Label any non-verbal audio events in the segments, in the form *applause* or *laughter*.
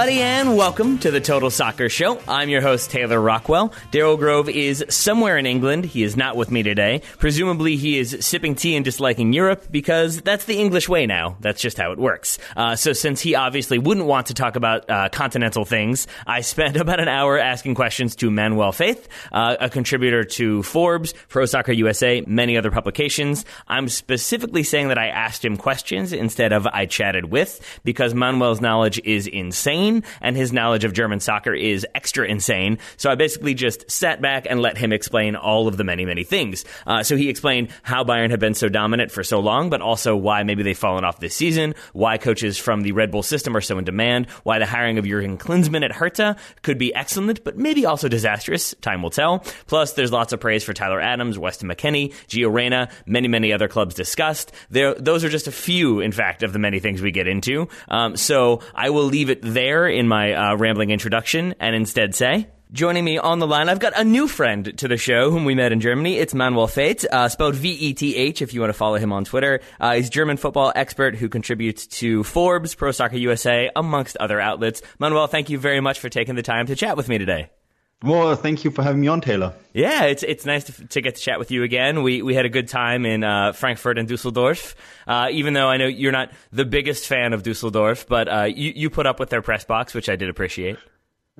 everybody, and welcome to the Total Soccer Show. I'm your host, Taylor Rockwell. Daryl Grove is somewhere in England. He is not with me today. Presumably, he is sipping tea and disliking Europe because that's the English way now. That's just how it works. Uh, so, since he obviously wouldn't want to talk about uh, continental things, I *laughs* spent about an hour asking questions to Manuel Veth, uh, a contributor to Forbes, Pro Soccer USA, many other publications. I'm specifically saying that I asked him questions instead of I chatted with because Manuel's knowledge is insane and his knowledge of German soccer is extra insane. So I basically just sat back and let him explain all of the many, many things. Uh, so he explained how Bayern had been so dominant for so long, but also why maybe they've fallen off this season, why coaches from the Red Bull system are so in demand, why the hiring of Jurgen Klinsmann at Hertha could be excellent, but maybe also disastrous. Time will tell. Plus, there's lots of praise for Tyler Adams, Weston McKennie, Gio Reyna, many, many other clubs discussed. There, those are just a few, in fact, of the many things we get into. Um, so I will leave it there in my uh, rambling introduction and instead say. Joining me on the line, I've got a new friend to the show whom we met in Germany. It's Manuel Veth, uh, spelled V-E-T-H if you want to follow him on Twitter. Uh, he's a German football expert who contributes to Forbes, Pro Soccer USA, amongst other outlets. Manuel, thank you very much for taking the time to chat with me today. Well, thank you for having me on, Taylor. Yeah, it's it's nice to, to get to chat with you again. We we had a good time in uh, Frankfurt and Dusseldorf. Uh, even though I know you're not the biggest fan of Dusseldorf, but uh, you you put up with their press box, which I did appreciate.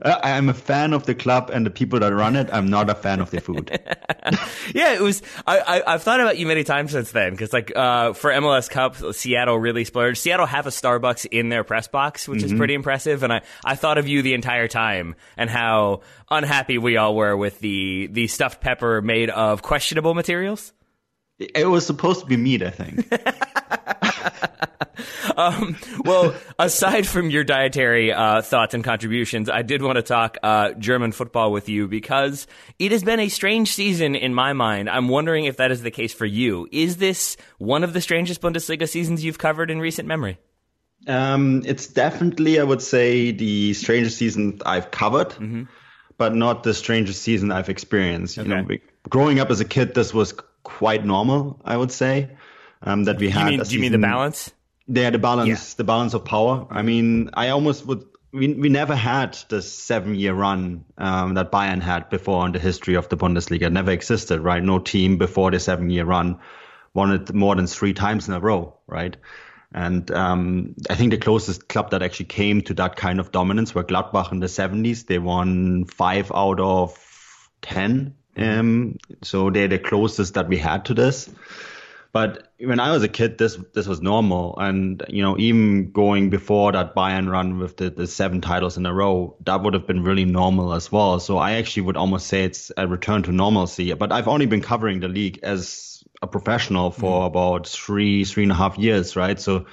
Uh, I'm a fan of the club and the people that run it. I'm not a fan of the food. *laughs* yeah, it was. I, I have thought about you many times since then because like uh, for MLS Cup, Seattle really splurged. Seattle have a Starbucks in their press box, which mm-hmm. is pretty impressive. And I I thought of you the entire time and how unhappy we all were with the the stuffed pepper made of questionable materials. It was supposed to be meat, I think. *laughs* *laughs* um, well, aside from your dietary uh, thoughts and contributions, I did want to talk uh, German football with you because it has been a strange season in my mind. I'm wondering if that is the case for you. Is this one of the strangest Bundesliga seasons you've covered in recent memory? Um, it's definitely, I would say, the strangest season I've covered, mm-hmm. but not the strangest season I've experienced. You know, growing up as a kid, this was quite normal, I would say. Um, that we had. You mean, do you mean the balance? Yeah, the balance, yeah. the balance of power. I mean, I almost would. We we never had the seven year run um, that Bayern had before in the history of the Bundesliga. It never existed, right? No team before the seven year run won it more than three times in a row, right? And um, I think the closest club that actually came to that kind of dominance were Gladbach in the 70s. They won five out of 10. Um, so they're the closest that we had to this. But when I was a kid, this this was normal, and you know, even going before that Bayern run with the, the seven titles in a row, that would have been really normal as well. So I actually would almost say it's a return to normalcy. But I've only been covering the league as a professional for mm. about three three and a half years, right? So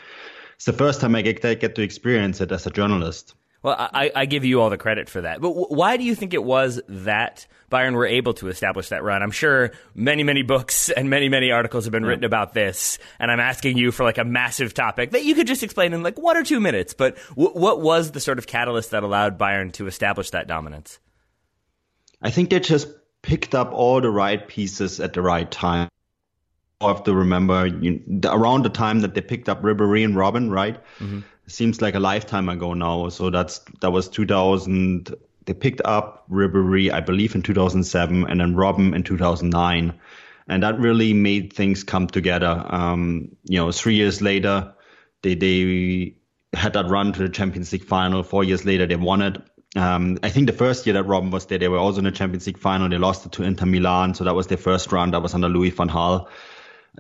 it's the first time I get, get to experience it as a journalist. Well, I, I give you all the credit for that. But w- why do you think it was that Bayern were able to establish that run? I'm sure many, many books *laughs* and many, many articles have been written about this, and I'm asking you for like a massive topic that you could just explain in like one or two minutes. But w- what was the sort of catalyst that allowed Bayern to establish that dominance? I think they just picked up all the right pieces at the right time. I have to remember you, around the time that they picked up Ribery and Robben, right? Mm-hmm seems like a lifetime ago now. So that's that was 2000. They picked up Ribery, I believe, in 2007, and then Robben in 2009, and that really made things come together. Um, you know, three years later, they they had that run to the Champions League final. Four years later, they won it. Um, I think the first year that Robben was there, they were also in the Champions League final. They lost it to Inter Milan, so that was their first run. That was under Louis van Gaal.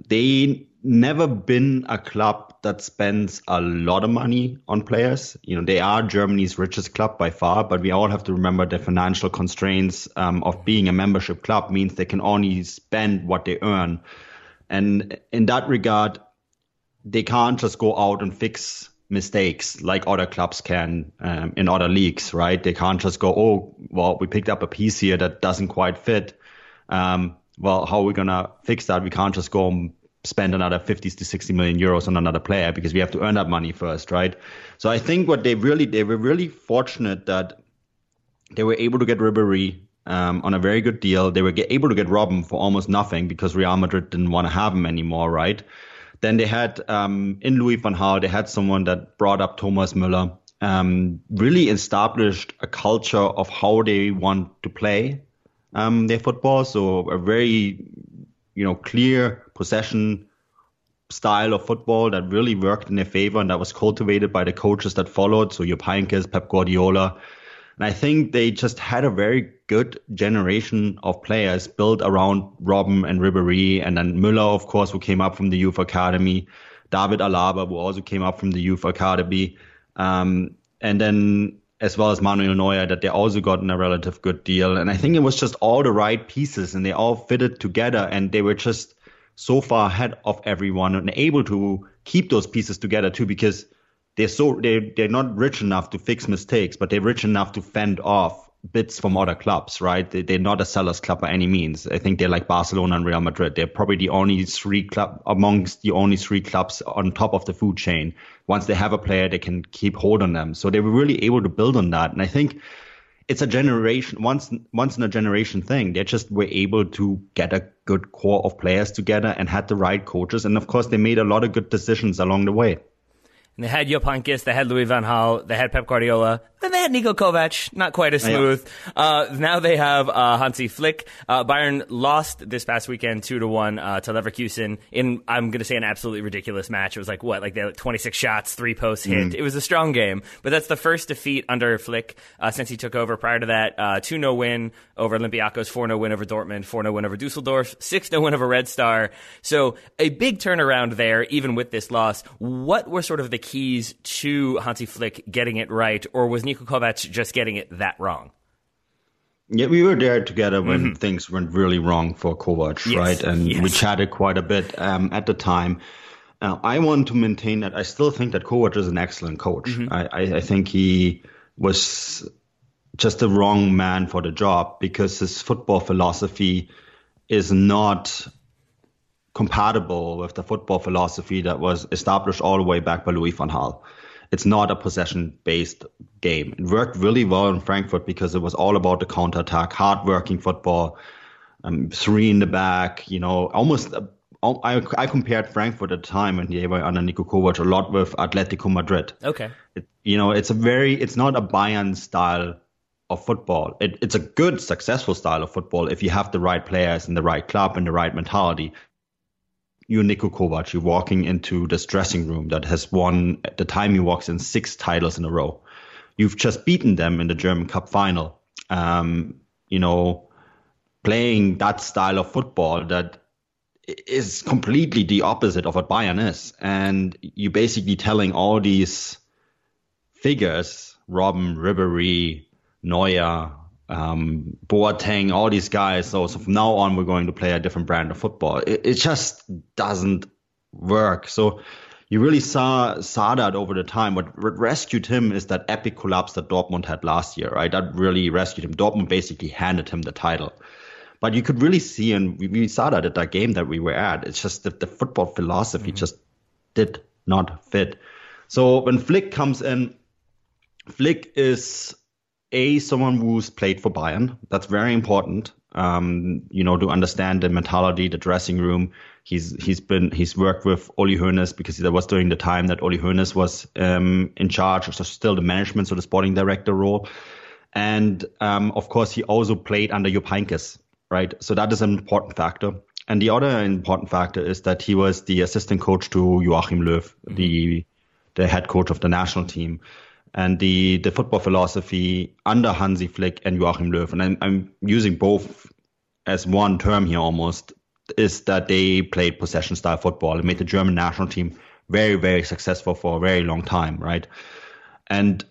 They never been a club that spends a lot of money on players. You know, they are Germany's richest club by far, but we all have to remember the financial constraints um, of being a membership club means they can only spend what they earn. And in that regard, they can't just go out and fix mistakes like other clubs can um, in other leagues, right? They can't just go, oh, well, we picked up a piece here that doesn't quite fit. Um, well, how are we going to fix that? We can't just go and spend another 50 to 60 million euros on another player because we have to earn that money first, right? So I think what they really, they were really fortunate that they were able to get Ribery um, on a very good deal. They were able to get Robben for almost nothing because Real Madrid didn't want to have him anymore, right? Then they had um, in Louis van Gaal, they had someone that brought up Thomas Müller, um, really established a culture of how they want to play um, their football. So a very, you know, clear possession style of football that really worked in their favor and that was cultivated by the coaches that followed. So Jupp Heynckes, Pep Guardiola. And I think they just had a very good generation of players built around Robben and Ribéry and then Müller, of course, who came up from the youth academy. David Alaba, who also came up from the youth academy. Um, and then as well as Manuel Neuer, that they also gotten a relative good deal. And I think it was just all the right pieces and they all fitted together and they were just so far ahead of everyone and able to keep those pieces together too because they're so they they're not rich enough to fix mistakes, but they're rich enough to fend off bits from other clubs, right? They, are not a sellers club by any means. I think they're like Barcelona and Real Madrid. They're probably the only three club amongst the only three clubs on top of the food chain. Once they have a player, they can keep hold on them. So they were really able to build on that. And I think it's a generation once once in a generation thing. They just were able to get a good core of players together and had the right coaches. And of course, they made a lot of good decisions along the way. And they had Heynckes, they had Louis van Gaal, they had Pep Guardiola, then they had Niko Kovac, not quite as smooth. Yeah. Uh, now they have uh, Hansi Flick. Uh, Bayern lost this past weekend two to one uh, to Leverkusen in I'm going to say an absolutely ridiculous match. It was like what, like they had 26 shots, three posts hit. Mm. It was a strong game, but that's the first defeat under Flick uh, since he took over. Prior to that, uh, two 0 win over Olympiacos, four 0 win over Dortmund, four 0 win over Dusseldorf, six 0 win over Red Star. So a big turnaround there, even with this loss. What were sort of the keys to Hansi Flick getting it right, or was Niko Kovac just getting it that wrong. Yeah, we were there together when mm-hmm. things went really wrong for Kovac, yes. right? And yes. we chatted quite a bit um, at the time. Uh, I want to maintain that I still think that Kovac is an excellent coach. Mm-hmm. I, I, I think he was just the wrong man for the job because his football philosophy is not compatible with the football philosophy that was established all the way back by Louis van Gaal it's not a possession based game. It worked really well in Frankfurt because it was all about the counter attack, hard working football, um, three in the back, you know, almost. Uh, I, I compared Frankfurt at the time when they were under Niko Kovac a lot with Atletico Madrid. Okay. It, you know, it's a very, it's not a Bayern style of football. It, it's a good, successful style of football if you have the right players and the right club and the right mentality you Niko Kovac, you're walking into this dressing room that has won at the time he walks in six titles in a row. You've just beaten them in the German Cup final. Um, you know, playing that style of football that is completely the opposite of what Bayern is. And you're basically telling all these figures, Robben, Ribéry, Neuer, um, Boateng, all these guys. So, so, from now on, we're going to play a different brand of football. It, it just doesn't work. So you really saw saw that over the time. What rescued him is that epic collapse that Dortmund had last year, right? That really rescued him. Dortmund basically handed him the title. But you could really see, and we, we saw that at that game that we were at. It's just that the football philosophy mm-hmm. just did not fit. So when Flick comes in, Flick is a someone who's played for Bayern. That's very important. Um, you know, to understand the mentality, the dressing room. He's he's been he's worked with Uli Hoeneß because that was during the time that Uli Hoeneß was um, in charge, so still the management, so the sporting director role. And um, of course, he also played under Jupp Heynckes, right? So that is an important factor. And the other important factor is that he was the assistant coach to Joachim Löw, mm-hmm. the the head coach of the national team and the the football philosophy under Hansi Flick and Joachim Löw, and I'm, I'm using both as one term here almost, is that they played possession style football and made the German national team very very successful for a very long time, right? And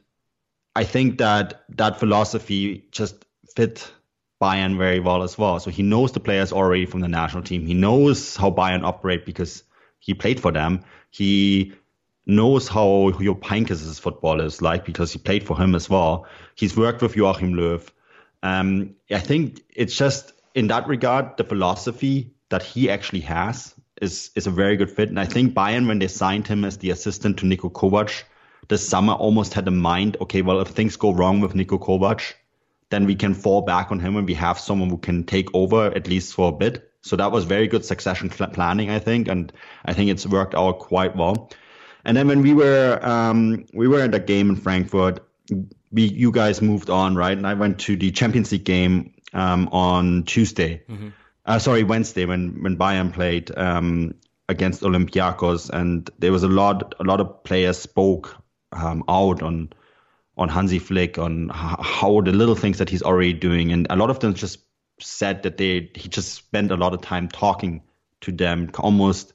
I think that that philosophy just fit Bayern very well as well. So he knows the players already from the national team. He knows how Bayern operate because he played for them. He knows how Jupp Heynckes' football is like because he played for him as well. He's worked with Joachim Löw. Um, I think it's just in that regard, the philosophy that he actually has is is a very good fit. And I think Bayern, when they signed him as the assistant to Niko Kovac this summer, almost had in mind, okay, well, if things go wrong with Niko Kovac, then we can fall back on him and we have someone who can take over at least for a bit. So that was very good succession planning, I think, and I think it's worked out quite well. And then when we were um, we were at a game in Frankfurt, we you guys moved on, right? And I went to the Champions League game um, on Tuesday. Mm-hmm. Uh, sorry, Wednesday when when Bayern played um, against Olympiacos, and there was a lot a lot of players spoke um, out on on Hansi Flick on how the little things that he's already doing, and a lot of them just said that they he just spent a lot of time talking to them, almost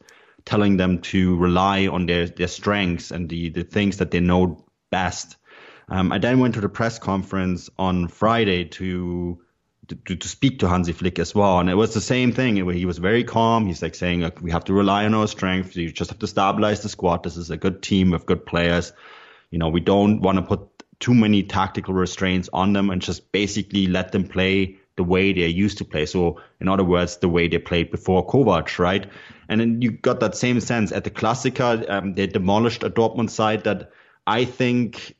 telling them to rely on their their strengths and the the things that they know best. Um, I then went to the press conference on Friday to to, to speak to Hansi Flick as well. And it was the same thing. He was very calm. He's like saying, we have to rely on our strength. You just have to stabilize the squad. This is a good team with good players. You know, we don't want to put too many tactical restraints on them and just basically let them play the way they're used to play. So, in other words, the way they played before Kovac, right? And then you got that same sense at the Klassiker. Um, they demolished a Dortmund side that I think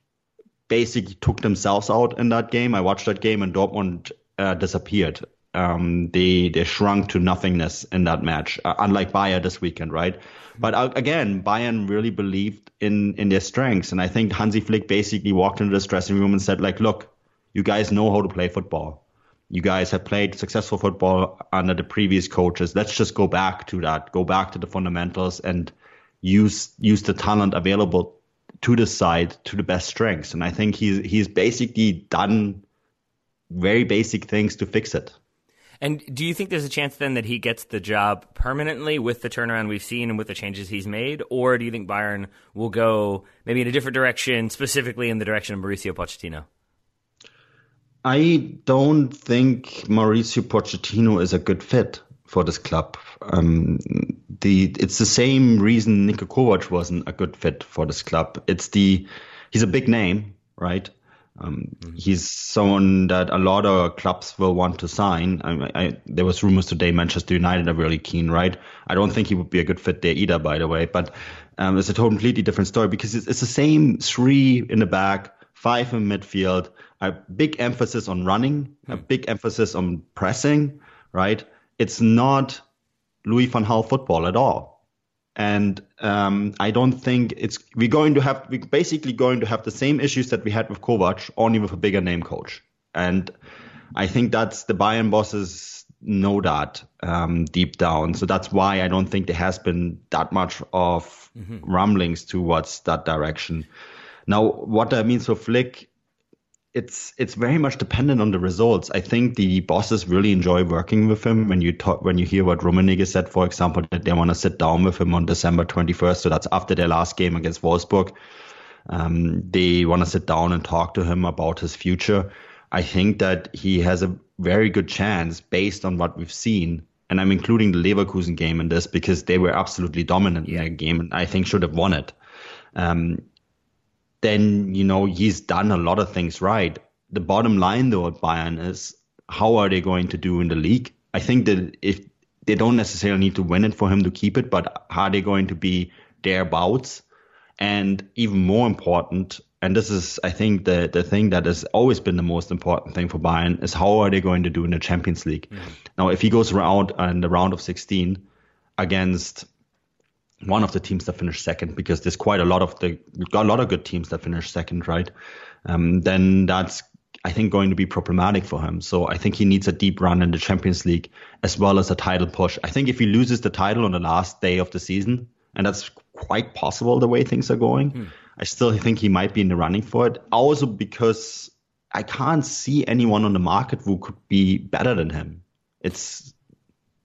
basically took themselves out in that game. I watched that game and Dortmund uh, disappeared. Um, they they shrunk to nothingness in that match, uh, unlike Bayern this weekend, right? But uh, again, Bayern really believed in in their strengths, and I think Hansi Flick basically walked into this dressing room and said, like, look, you guys know how to play football. You guys have played successful football under the previous coaches. Let's just go back to that. Go back to the fundamentals and use use the talent available to the side to the best strengths. And I think he's he's basically done very basic things to fix it. And do you think there's a chance then that he gets the job permanently with the turnaround we've seen and with the changes he's made? Or do you think Bayern will go maybe in a different direction, specifically in the direction of Mauricio Pochettino? I don't think Mauricio Pochettino is a good fit for this club. Um, the it's the same reason Niko Kovac wasn't a good fit for this club. It's the he's a big name, right? Um, mm-hmm. He's someone that a lot of clubs will want to sign. I, I, there was rumors today Manchester United are really keen, right? I don't think he would be a good fit there either, by the way. But um, it's a completely different story because it's, it's the same three in the back, five in midfield, a big emphasis on running, mm-hmm. a hmm. big emphasis on pressing, right? It's not Louis van Gaal football at all and um, I don't think it's we're going to have we're basically going to have the same issues that we had with Kovac, only with a bigger name coach. And I think that's the Bayern bosses know that um, deep down. So that's why I don't think there has been that much of mm-hmm. rumblings towards that direction. Now, what that means for Flick, it's it's very much dependent on the results. I think the bosses really enjoy working with him. When you talk, when you hear what Rummenigge said, for example, that they want to sit down with him on December 21st, so that's after their last game against Wolfsburg. Um, they want to sit down and talk to him about his future. I think that he has a very good chance based on what we've seen. And I'm including the Leverkusen game in this because they were absolutely dominant yeah. in that game and I think should have won it. Um, then you know he's done a lot of things right. The bottom line though at Bayern is how are they going to do in the league? I think that if they don't necessarily need to win it for him to keep it, but are they going to be thereabouts? And even more important, and this is I think the the thing that has always been the most important thing for Bayern is how are they going to do in the Champions League? Mm. Now, if he goes around in the round of 16 against one of the teams that finished second because there's quite a lot of the got a lot of good teams that finished second, right? Um, then that's I think going to be problematic for him. So I think he needs a deep run in the Champions League as well as a title push. I think if he loses the title on the last day of the season, and that's quite possible the way things are going, hmm. I still think he might be in the running for it. Also because I can't see anyone on the market who could be better than him. It's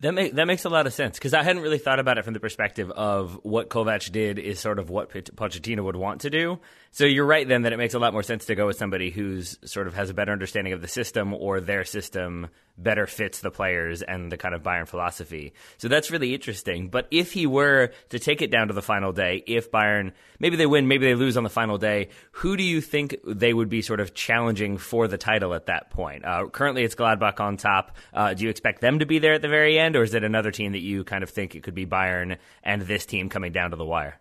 that make, that makes a lot of sense because I hadn't really thought about it from the perspective of what Kovac did is sort of what Pochettino would want to do. So you're right then that it makes a lot more sense to go with somebody who's sort of has a better understanding of the system or their system better fits the players and the kind of Bayern philosophy. So that's really interesting. But if he were to take it down to the final day, if Bayern maybe they win, maybe they lose on the final day, who do you think they would be sort of challenging for the title at that point? Uh, currently, it's Gladbach on top. Uh, do you expect them to be there at the very end, or is it another team that you kind of think it could be Bayern and this team coming down to the wire?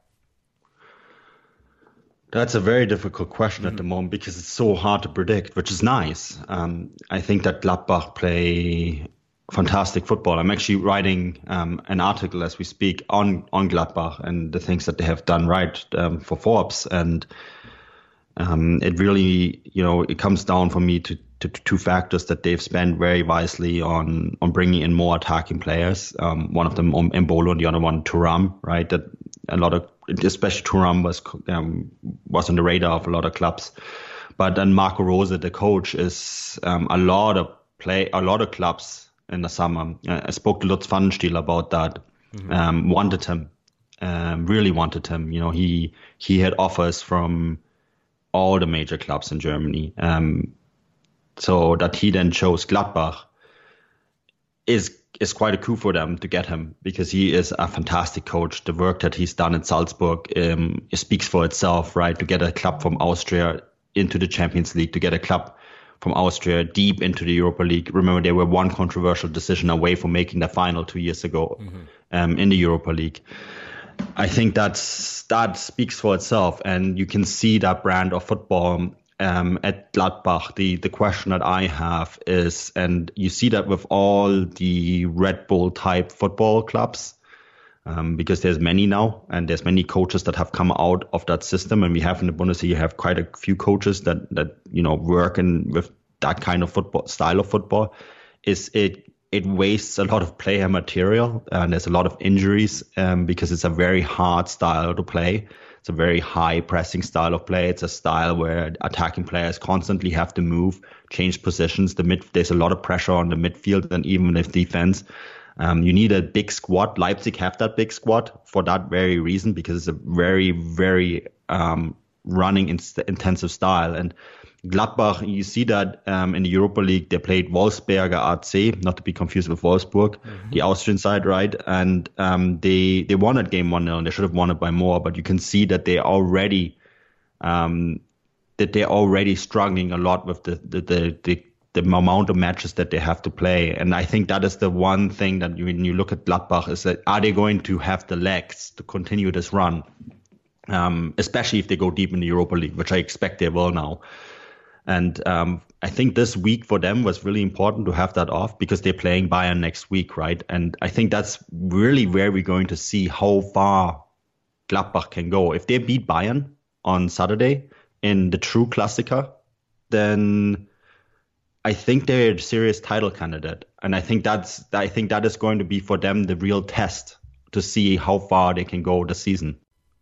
That's a very difficult question mm-hmm. at the mm-hmm. moment because it's so hard to predict, which is nice. Um, I think that Gladbach play fantastic football. I'm actually writing um, an article as we speak on on Gladbach and the things that they have done right um, for Forbes, and um, it really, you know, it comes down for me to, to, to, two factors that they've spent very wisely on on bringing in more attacking players. Um, one of them on Embolo and the other one Thuram, right? That a lot of, especially Thuram was um, was on the radar of a lot of clubs. But then Marco Rose, the coach, is um, a lot of play, a lot of clubs in the summer. I spoke to Lutz Pfannenstiel about that. Mm-hmm. Um, wanted him, um, really wanted him. You know, he he had offers from all the major clubs in Germany. Um, so that he then chose Gladbach is is quite a coup for them to get him because he is a fantastic coach. The work that he's done in Salzburg um, speaks for itself, right? To get a club from Austria into the Champions League, to get a club from Austria deep into the Europa League. Remember, they were one controversial decision away from making the final two years ago mm-hmm. um, in the Europa League. I think that's that speaks for itself, and you can see that brand of football um, at Gladbach. The the question that I have is, and you see that with all the Red Bull type football clubs, um, because there's many now, and there's many coaches that have come out of that system, and we have in the Bundesliga have quite a few coaches that that you know work in with that kind of football style of football. Is it it wastes a lot of player material and there's a lot of injuries um, because it's a very hard style to play. It's a very high pressing style of play. It's a style where attacking players constantly have to move, change positions. The mid there's a lot of pressure on the midfield and even if defense. Um, you need a big squad. Leipzig have that big squad for that very reason because it's a very very um, running in- intensive style and Gladbach, you see that um, in the Europa League, they played Wolfsberger AC, not to be confused with Wolfsburg, mm-hmm. the Austrian side, right? And um, they they won that game 1 0, and they should have won it by more, but you can see that they already um, that they're already struggling a lot with the the, the, the the amount of matches that they have to play. And I think that is the one thing that you, when you look at Gladbach is that are they going to have the legs to continue this run? Um, especially if they go deep in the Europa League, which I expect they will now. And um, I think this week for them was really important to have that off because they're playing Bayern next week, right? And I think that's really where we're going to see how far Gladbach can go. If they beat Bayern on Saturday in the true Klassiker, then I think they're a serious title candidate. And I think that's I think that is going to be for them the real test to see how far they can go this season.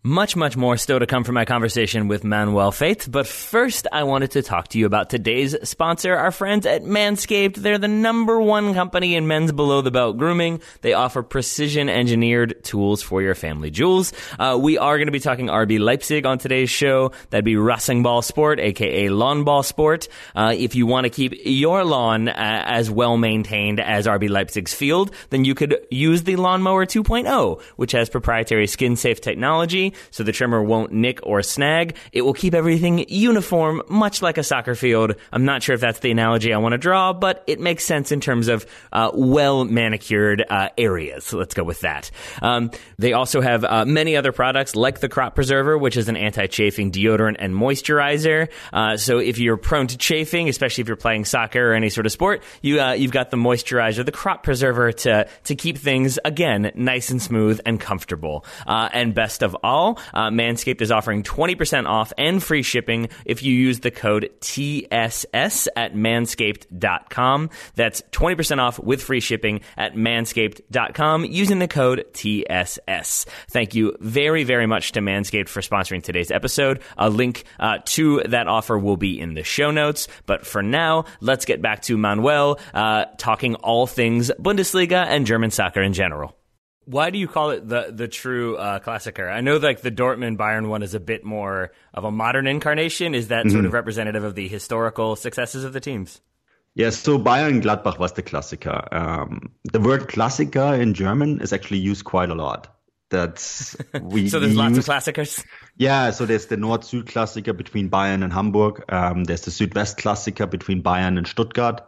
Much, much more still to come from my conversation with Manuel Veth, but first I wanted to talk to you about today's sponsor, our friends at Manscaped. They're the number one company in men's below the belt grooming. They offer precision engineered tools for your family jewels. Uh, we are going to be talking RB Leipzig on today's show. That'd be Rasenball Sport, aka Lawn Ball Sport. Uh, if you want to keep your lawn uh, as well maintained as RB Leipzig's field, then you could use the Lawnmower 2.0, which has proprietary skin safe technology so the trimmer won't nick or snag. It will keep everything uniform, much like a soccer field. I'm not sure if that's the analogy I want to draw, but it makes sense in terms of uh, well manicured uh, areas. So let's go with that. Um, they also have uh, many other products like the Crop Preserver, which is an anti chafing deodorant and moisturizer. Uh, so if you're prone to chafing, especially if you're playing soccer or any sort of sport, you uh, you've got the moisturizer, the Crop Preserver to to keep things again nice and smooth and comfortable. Uh, and best of all uh, Manscaped is offering 20% off and free shipping if you use the code TSS at manscaped.com. That's 20% off with free shipping at manscaped.com using the code TSS. Thank you very, very much to Manscaped for sponsoring today's episode. A link uh, to that offer will be in the show notes. But for now, let's get back to Manuel uh, talking all things Bundesliga and German soccer in general. Why do you call it the the true uh, Klassiker? I know like the Dortmund Bayern one is a bit more of a modern incarnation. Is that mm-hmm. sort of representative of the historical successes of the teams? Yes, so Bayern Gladbach was the Klassiker. Um, the word Klassiker in German is actually used quite a lot. That's *laughs* we. so there's use, lots of Klassikers. Yeah, so there's the Nord-Süd Klassiker between Bayern and Hamburg. Um, there's the Südwest Klassiker between Bayern and Stuttgart,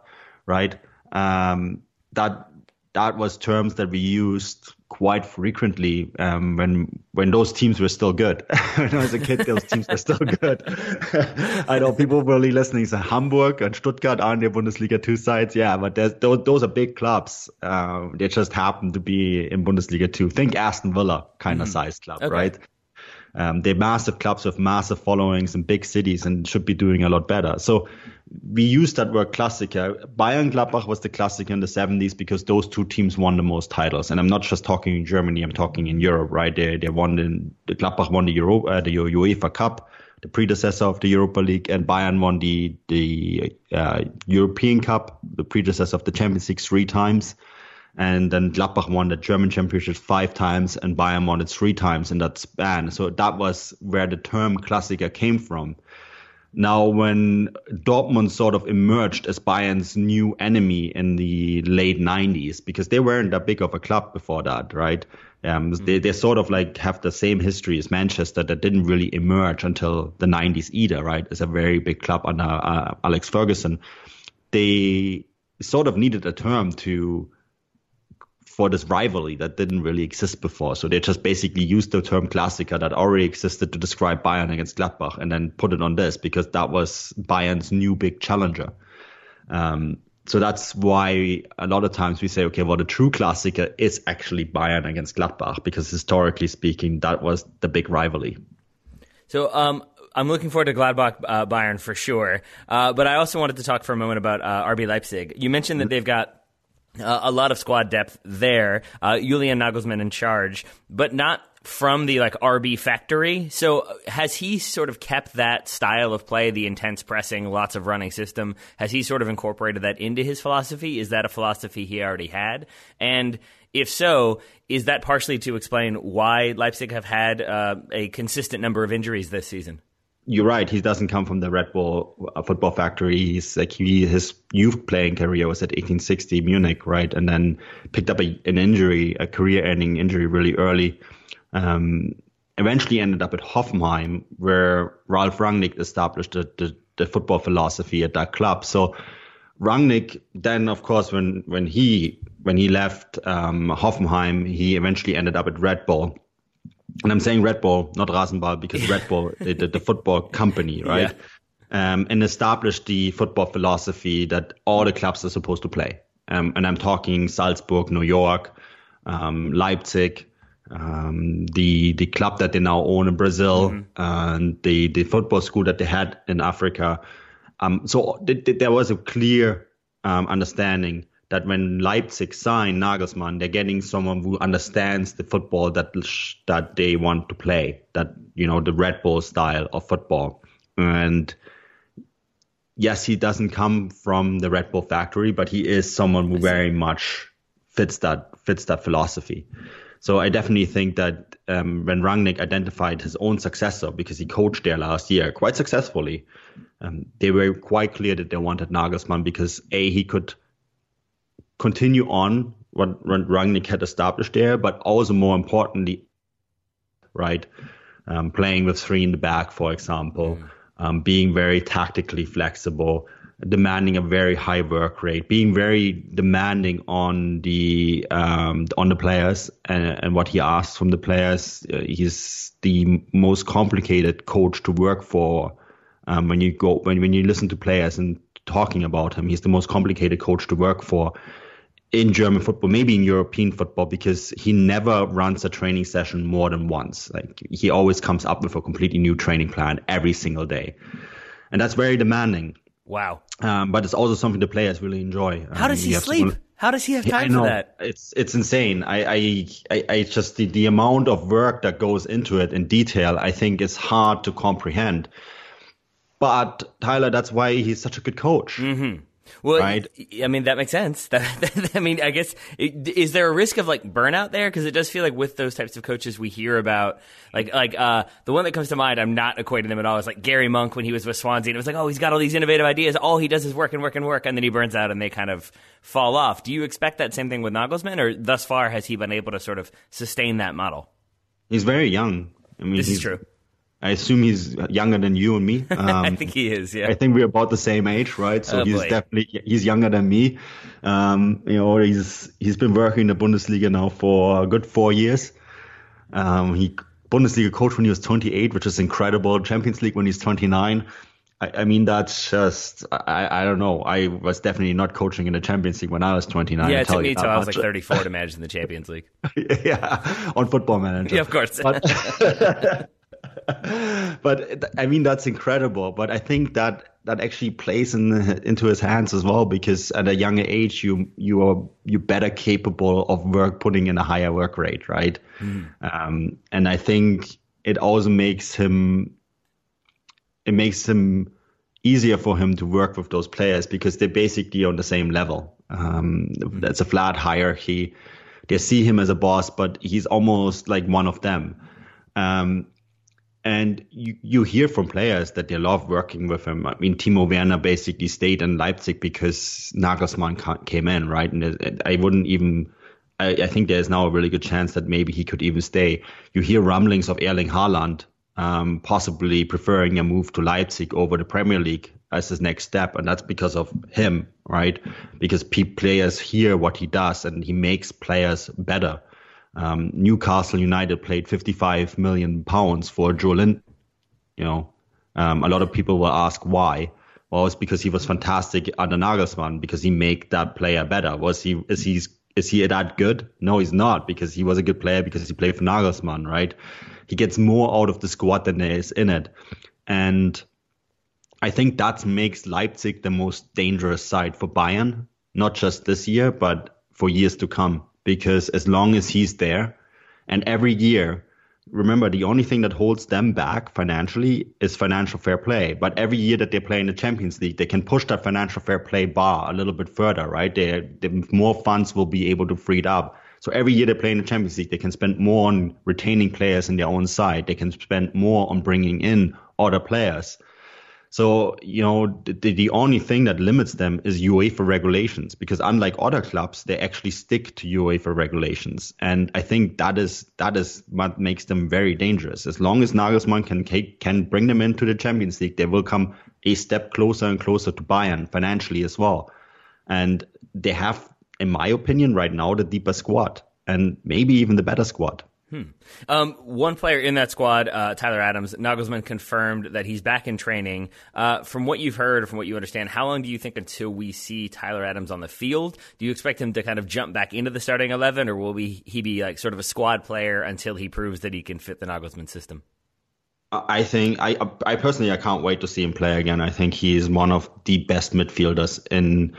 right? Um, that that was terms that we used quite frequently um, when when those teams were still good. *laughs* when I was a kid, those teams were still good. *laughs* I know people really listening say Hamburg and Stuttgart are in the Bundesliga two sides. Yeah, but those, those are big clubs. Uh, they just happen to be in Bundesliga two. Think Aston Villa kind of mm-hmm. size club, okay. right? Um, they're massive clubs with massive followings in big cities and should be doing a lot better. So we use that word Klassiker. Bayern Gladbach was the Klassiker in the 70s because those two teams won the most titles. And I'm not just talking in Germany, I'm talking in Europe, right? They, they won the, Gladbach won the, Euro, uh, the UEFA Cup, the predecessor of the Europa League, and Bayern won the, the uh, European Cup, the predecessor of the Champions League three times. And then Gladbach won the German championship five times and Bayern won it three times in that span. So that was where the term Klassiker came from. Now, when Dortmund sort of emerged as Bayern's new enemy in the late 90s, because they weren't that big of a club before that, right? Um, mm-hmm. they, they sort of like have the same history as Manchester that didn't really emerge until the 90s either, right? As a very big club under uh, Alex Ferguson. They sort of needed a term to for this rivalry that didn't really exist before. So they just basically used the term Klassiker that already existed to describe Bayern against Gladbach and then put it on this because that was Bayern's new big challenger. Um, so that's why a lot of times we say, okay, well, the true Klassiker is actually Bayern against Gladbach because historically speaking, that was the big rivalry. So, um, I'm looking forward to Gladbach uh, Bayern for sure. Uh, but I also wanted to talk for a moment about uh, RB Leipzig. You mentioned that mm-hmm. they've got uh, a lot of squad depth there. Uh, Julian Nagelsmann in charge, but not from the like RB factory. So uh, has he sort of kept that style of play, the intense pressing, lots of running system? Has he sort of incorporated that into his philosophy? Is that a philosophy he already had? And if so, is that partially to explain why Leipzig have had uh, a consistent number of injuries this season? You're right. He doesn't come from the Red Bull uh, football factory. He's like he, his youth playing career was at 1860 Munich, right? And then picked up a, an injury, a career-ending injury, really early. Um, eventually ended up at Hoffenheim, where Ralf Rangnick established the, the, the football philosophy at that club. So Rangnick then, of course, when when he when he left um, Hoffenheim, he eventually ended up at Red Bull and I'm saying Red Bull, not Rasenball, because Red Bull, *laughs* the, the, football company, right? Yeah. Um, and established the football philosophy that all the clubs are supposed to play. Um, and I'm talking Salzburg, New York, um, Leipzig, um, the the club that they now own in Brazil, mm-hmm. and the the football school that they had in Africa. Um, so th- th- there was a clear um, understanding that when Leipzig sign Nagelsmann, they're getting someone who understands the football that that they want to play, that you know the Red Bull style of football. And yes, he doesn't come from the Red Bull factory, but he is someone who very much fits that fits that philosophy. So I definitely think that um, when Rangnick identified his own successor, because he coached there last year quite successfully, um, they were quite clear that they wanted Nagelsmann because a he could continue on what Rangnick had established there, but also more importantly, right, um, playing with three in the back, for example, mm. um, being very tactically flexible, demanding a very high work rate, being very demanding on the um, on the players and, and, what he asks from the players. Uh, he's the most complicated coach to work for. Um, when you go when when you listen to players and talking about him, he's the most complicated coach to work for in German football, maybe in European football, because he never runs a training session more than once. Like he always comes up with a completely new training plan every single day, and that's very demanding. Wow. Um, but it's also something the players really enjoy. How does um, he sleep? How does he have time for that? It's it's insane. I I, I, I just the, the amount of work that goes into it in detail, I think is hard to comprehend. But Tyler, that's why he's such a good coach. Mm-hmm. Well, right? I mean that makes sense. *laughs* I mean, I guess is there a risk of like burnout there? Because it does feel like with those types of coaches we hear about, like like uh, the one that comes to mind, I'm not equating them at all. Is like Gary Monk when he was with Swansea. And it was like, oh, he's got all these innovative ideas. All he does is work and work and work, and then he burns out, and they kind of fall off. Do you expect that same thing with Nagelsmann, or thus far has he been able to sort of sustain that model? He's very young. I mean, this is true. I assume he's younger than you and me. *laughs* Um, I think he is. Yeah. I think we're about the same age, right? So oh, he's boy. definitely he's younger than me. Um, you know, he's he's been working in the Bundesliga now for a good four years. Um, he Bundesliga coach when he was 28, which is incredible. Champions League when he's 29. I, I mean, that's just I, I don't know. I was definitely not coaching in the Champions League when I was 29. Yeah, it took me until I was like 34 to *laughs* manage in the Champions League. *laughs* yeah, on Football Manager. Yeah, of course. But, *laughs* but I mean, that's incredible. But I think that that actually plays in, into his hands as well because at a younger age you you are you better capable of work putting in a higher work rate, right? Mm. Um, and I think it also makes him it makes him easier for him to work with those players because they're basically on the same level. Um, mm. That's a flat hierarchy. They see him as a boss, but he's almost like one of them. Um, and you, you hear from players that they love working with him. I mean, Timo Werner basically stayed in Leipzig because Nagelsmann came in, right? And I wouldn't even, I, I think there's now a really good chance that maybe he could even stay. You hear rumblings of Erling Haaland um, possibly preferring a move to Leipzig over the Premier League as his next step, and that's because of him, right? Because players hear what he does, and he makes players better. Um, Newcastle United played 55 million pounds for Joelinton. You know, um, a lot of people will ask why. Well, it's because he was fantastic under Nagelsmann because he made that player better. Was he? Is he? Is he that good? No, he's not because he was a good player because he played for Nagelsmann, right? He gets more out of the squad than there is in it, and I think that makes Leipzig the most dangerous side for Bayern, not just this year, but for years to come because as long as he's there and every year remember the only thing that holds them back financially is financial fair play. But every year that they play in the champions league they can push that financial fair play bar a little bit further right? They, they more funds will be able to free it up. So every year they play in the champions league they can spend more on retaining players in their own side. They can spend more on bringing in other players so, you know, the, the only thing that limits them is UEFA regulations because unlike other clubs, they actually stick to UEFA regulations. And I think that is, that is what makes them very dangerous. As long as Nagelsmann can, can bring them into the Champions League, they will come a step closer and closer to Bayern financially as well. And they have, in my opinion, right now, the deeper squad and maybe even the better squad. Hmm. Um, one player in that squad, uh, Tyler Adams, Nagelsmann confirmed that he's back in training. Uh, from what you've heard, from what you understand, how long do you think until we see Tyler Adams on the field? Do you expect him to kind of jump back into the starting eleven, or will we, he be like sort of a squad player until he proves that he can fit the Nagelsmann system? I think I I personally I can't wait to see him play again. I think he is one of the best midfielders in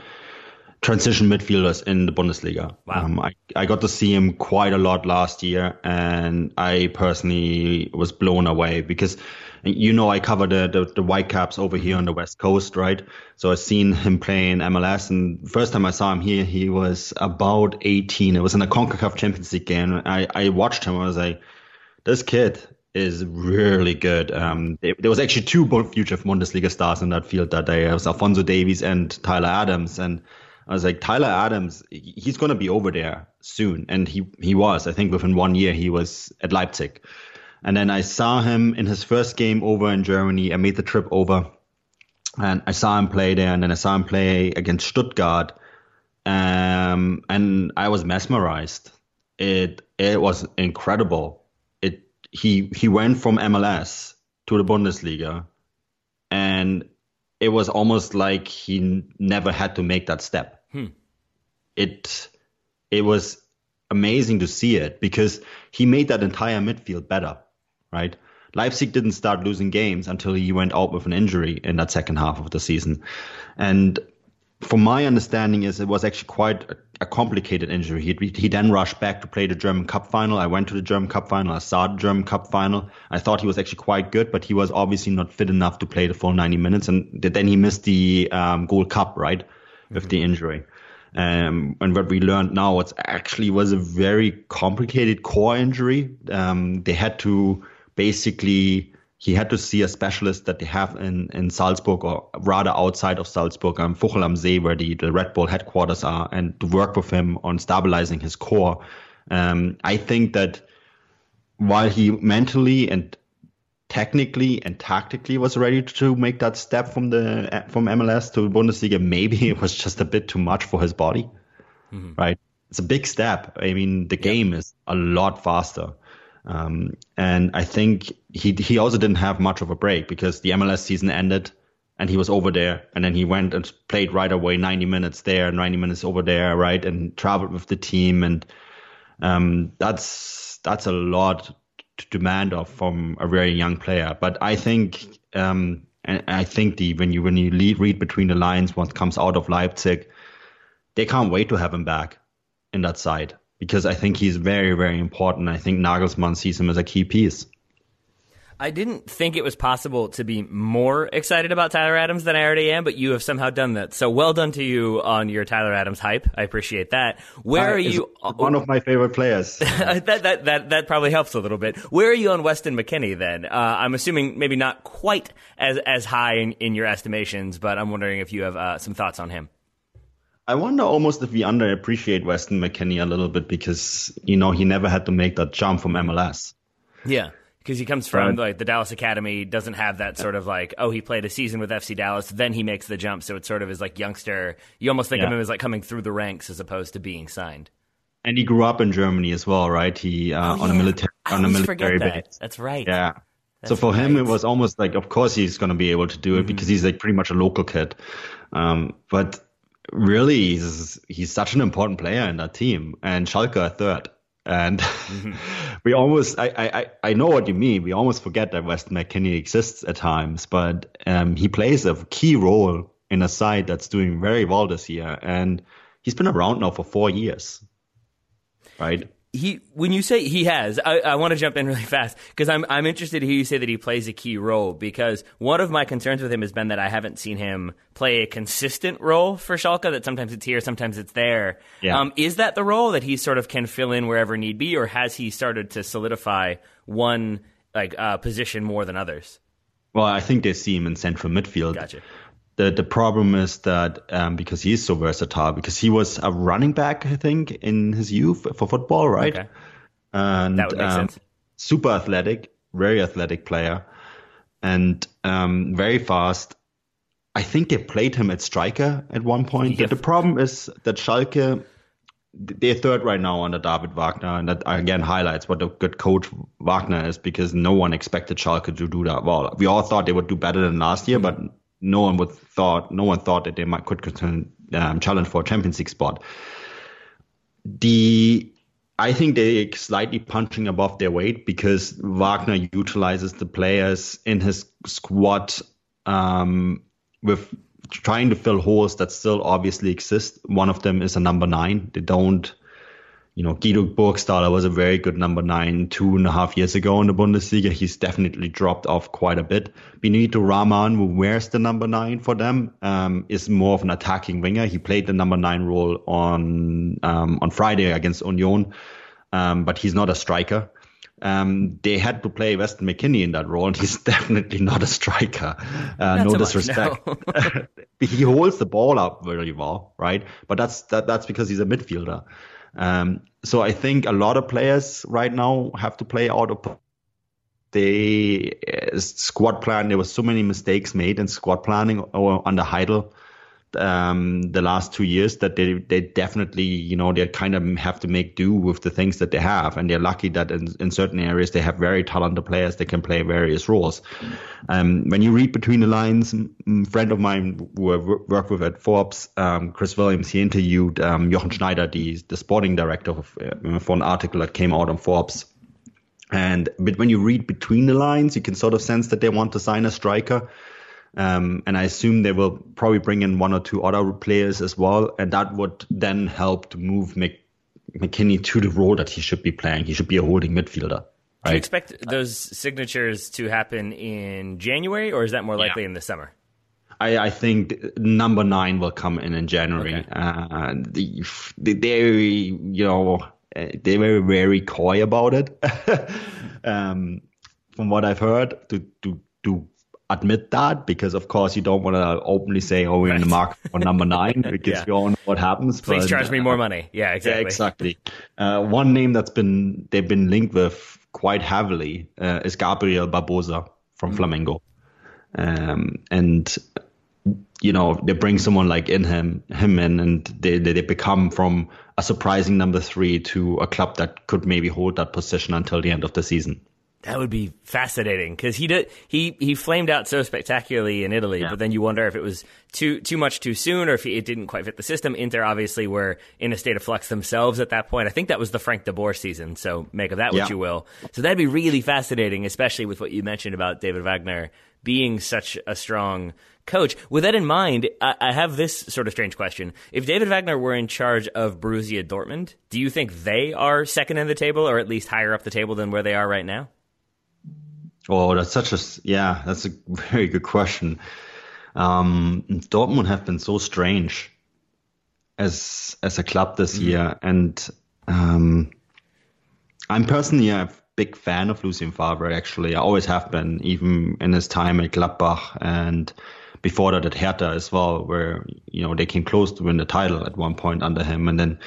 transition midfielders in the Bundesliga. Wow. Um, I, I got to see him quite a lot last year, and I personally was blown away because you know I cover the, the, the Whitecaps over here on the West Coast, right? So I've seen him play in MLS, and first time I saw him here, he was about 18. It was in a CONCACAF Champions League game. I, I watched him. I was like, this kid is really good. Um, there, was actually two future Bundesliga stars in that field that day. It was Alphonso Davies and Tyler Adams, and I was like, Tyler Adams, he's going to be over there soon. And he, he was, I think within one year, he was at Leipzig. And then I saw him in his first game over in Germany. I made the trip over and I saw him play there. And then I saw him play against Stuttgart. Um, and I was mesmerized. It, it was incredible. It, he, he went from MLS to the Bundesliga and it was almost like he never had to make that step. It it was amazing to see it because he made that entire midfield better, right? Leipzig didn't start losing games until he went out with an injury in that second half of the season. And from my understanding is it was actually quite a, a complicated injury. He, he then rushed back to play the German Cup final. I went to the German Cup final. I saw the German Cup final. I thought he was actually quite good, but he was obviously not fit enough to play the full 90 minutes. And then he missed the um, Gold Cup, right? with the injury. Um, and what we learned now, it actually was a very complicated core injury. Um, they had to basically, he had to see a specialist that they have in, in Salzburg or rather outside of Salzburg, um, Fuschl am See, where the, the Red Bull headquarters are, and to work with him on stabilizing his core. Um, I think that while he mentally and technically and tactically was ready to make that step from the from MLS to Bundesliga. Maybe *laughs* it was just a bit too much for his body, mm-hmm. right? It's a big step. I mean, the game is a lot faster. Um, and I think he he also didn't have much of a break because the MLS season ended and he was over there and then he went and played right away 90 minutes there 90 minutes over there right and traveled with the team and um, that's that's a lot to demand of from a very young player. But i think um, and i think the when you when you lead, read between the lines what comes out of leipzig they can't wait to have him back in that side because i think he's very very important. I think nagelsmann sees him as a key piece I didn't think it was possible to be more excited about Tyler Adams than I already am, but you have somehow done that. So well done to you on your Tyler Adams hype. I appreciate that. Where uh, are you? One of my favorite players. *laughs* that, that that that probably helps a little bit. Where are you on Weston McKennie then? Uh, I'm assuming maybe not quite as as high in, in your estimations, but I'm wondering if you have uh, some thoughts on him. I wonder almost if we underappreciate Weston McKennie a little bit because you know he never had to make that jump from MLS. Yeah because he comes from right. like the Dallas Academy, doesn't have that sort of like, oh, he played a season with FC Dallas, then he makes the jump. So it's sort of his like youngster. You almost think yeah. of him as like coming through the ranks as opposed to being signed. And he grew up in Germany as well, right? He uh, oh, on a military on a military that. That's right. Yeah. That's so for right. him, it was almost like, of course, he's going to be able to do it mm-hmm. because he's like pretty much a local kid. Um, but really, he's he's such an important player in that team, and Schalke a third. And mm-hmm. *laughs* we almost, I, I, I know what you mean. We almost forget that Weston McKennie exists at times, but um, he plays a key role in a side that's doing very well this year. And he's been around now for four years, right? He when you say he has, I, I want to jump in really *laughs* fast because I'm I'm interested to hear you say that he plays a key role because one of my concerns with him has been that I haven't seen him play a consistent role for Schalke. That sometimes it's here, sometimes it's there. Yeah. Um, is that the role that he sort of can fill in wherever need be, or has he started to solidify one like uh, position more than others? Well, I think they see him in central midfield. Gotcha the the problem is that um, because he's so versatile, because he was a running back, I think, in his youth for football, right? Okay. And that would make um, sense. Super athletic, very athletic player, and um, very fast. I think they played him at striker at one point. But the problem is that Schalke, they're third right now under David Wagner, and that again highlights what a good coach Wagner is because no one expected Schalke to do that well. We all thought they would do better than last year, mm-hmm. but no one would thought no one thought that they might could um, challenge for a Champions League spot. The I think they're slightly punching above their weight because Wagner utilizes the players in his squad um, with trying to fill holes that still obviously exist. One of them is a number nine. They don't you know, Guido Burgstaller was a very good number nine two and a half years ago in the Bundesliga. He's definitely dropped off quite a bit. Benito Raman, who wears the number nine for them, um, is more of an attacking winger. He played the number nine role on um, on Friday against Union, um, but he's not a striker. Um, they had to play Weston McKennie in that role, and he's *laughs* definitely not a striker. Uh, no disrespect. no. *laughs* *laughs* he holds the ball up very well, right? But that's that, that's because he's a midfielder. Um, so I think a lot of players right now have to play out of the uh, squad plan. There were so many mistakes made in squad planning or under Heidel um, the last two years that they they definitely you know they kind of have to make do with the things that they have, and they're lucky that in, in certain areas they have very talented players that can play various roles. Um, when you read between the lines, a friend of mine who I worked with at Forbes, um, Chris Williams, he interviewed um, Jochen Schneider, the the sporting director, of, uh, for an article that came out on Forbes. And but when you read between the lines, you can sort of sense that they want to sign a striker um, and I assume they will probably bring in one or two other players as well, and that would then help to move Mc, McKennie to the role that he should be playing. He should be a holding midfielder. Right? Do you expect those signatures to happen in January, or is that more likely yeah. in the summer? I, I, think number nine will come in in January. Okay. Uh, they, they, you know, they were very coy about it. *laughs* um, from what I've heard, to to to admit that because of course you don't want to openly say oh we're right. in the market for number *laughs* nine because yeah. we all know what happens please but, charge me more money yeah exactly yeah, exactly uh, one name that's been they've been linked with quite heavily uh, is Gabriel Barbosa from mm-hmm. Flamengo. Um, and you know they bring someone like in him him in and they, they, they become from a surprising number three to a club that could maybe hold that position until the end of the season that would be fascinating because he did he he flamed out so spectacularly in Italy, yeah. but then you wonder if it was too too much too soon or if it didn't quite fit the system. Inter obviously were in a state of flux themselves at that point. I think that was the Frank de Boer season, so make of that what you will. So that'd be really fascinating, especially with what you mentioned about David Wagner being such a strong coach. With that in mind, I, I have this sort of strange question: If David Wagner were in charge of Borussia Dortmund, do you think they are second in the table, or at least higher up the table than where they are right now? Oh, that's such a yeah, that's a *laughs* very good question. Um, Dortmund have been so strange as as a club this mm-hmm. year, and um, I'm personally a big fan of Lucien Favre. Actually, I always have been, even in his time at Gladbach and before that at Hertha as well, where you know they came close to win the title at one point under him, and then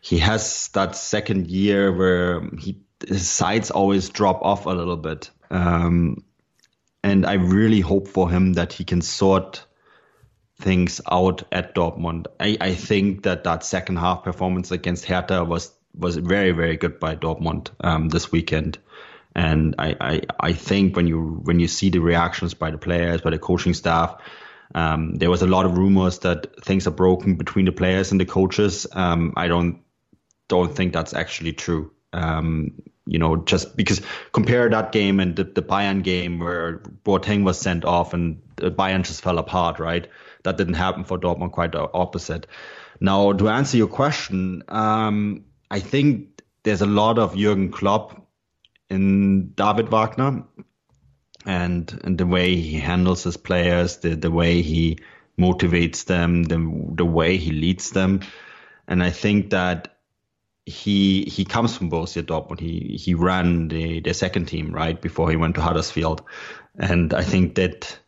he has that second year where he his sides always drop off a little bit um, and I really hope for him that he can sort things out at Dortmund. I, I think that that second half performance against Hertha was was very very good by Dortmund um, this weekend. And I, I, I think when you when you see the reactions by the players, by the coaching staff, um, there was a lot of rumors that things are broken between the players and the coaches. Um, I don't don't think that's actually true. Um, you know, just because compare that game and the, the Bayern game where Boateng was sent off and Bayern just fell apart, right? That didn't happen for Dortmund, quite the opposite. Now, to answer your question, um, I think there's a lot of Jurgen Klopp in David Wagner and, and the way he handles his players, the, the way he motivates them, the, the way he leads them. And I think that he he comes from Borussia Dortmund. He he ran the the second team right before he went to Huddersfield, and I think that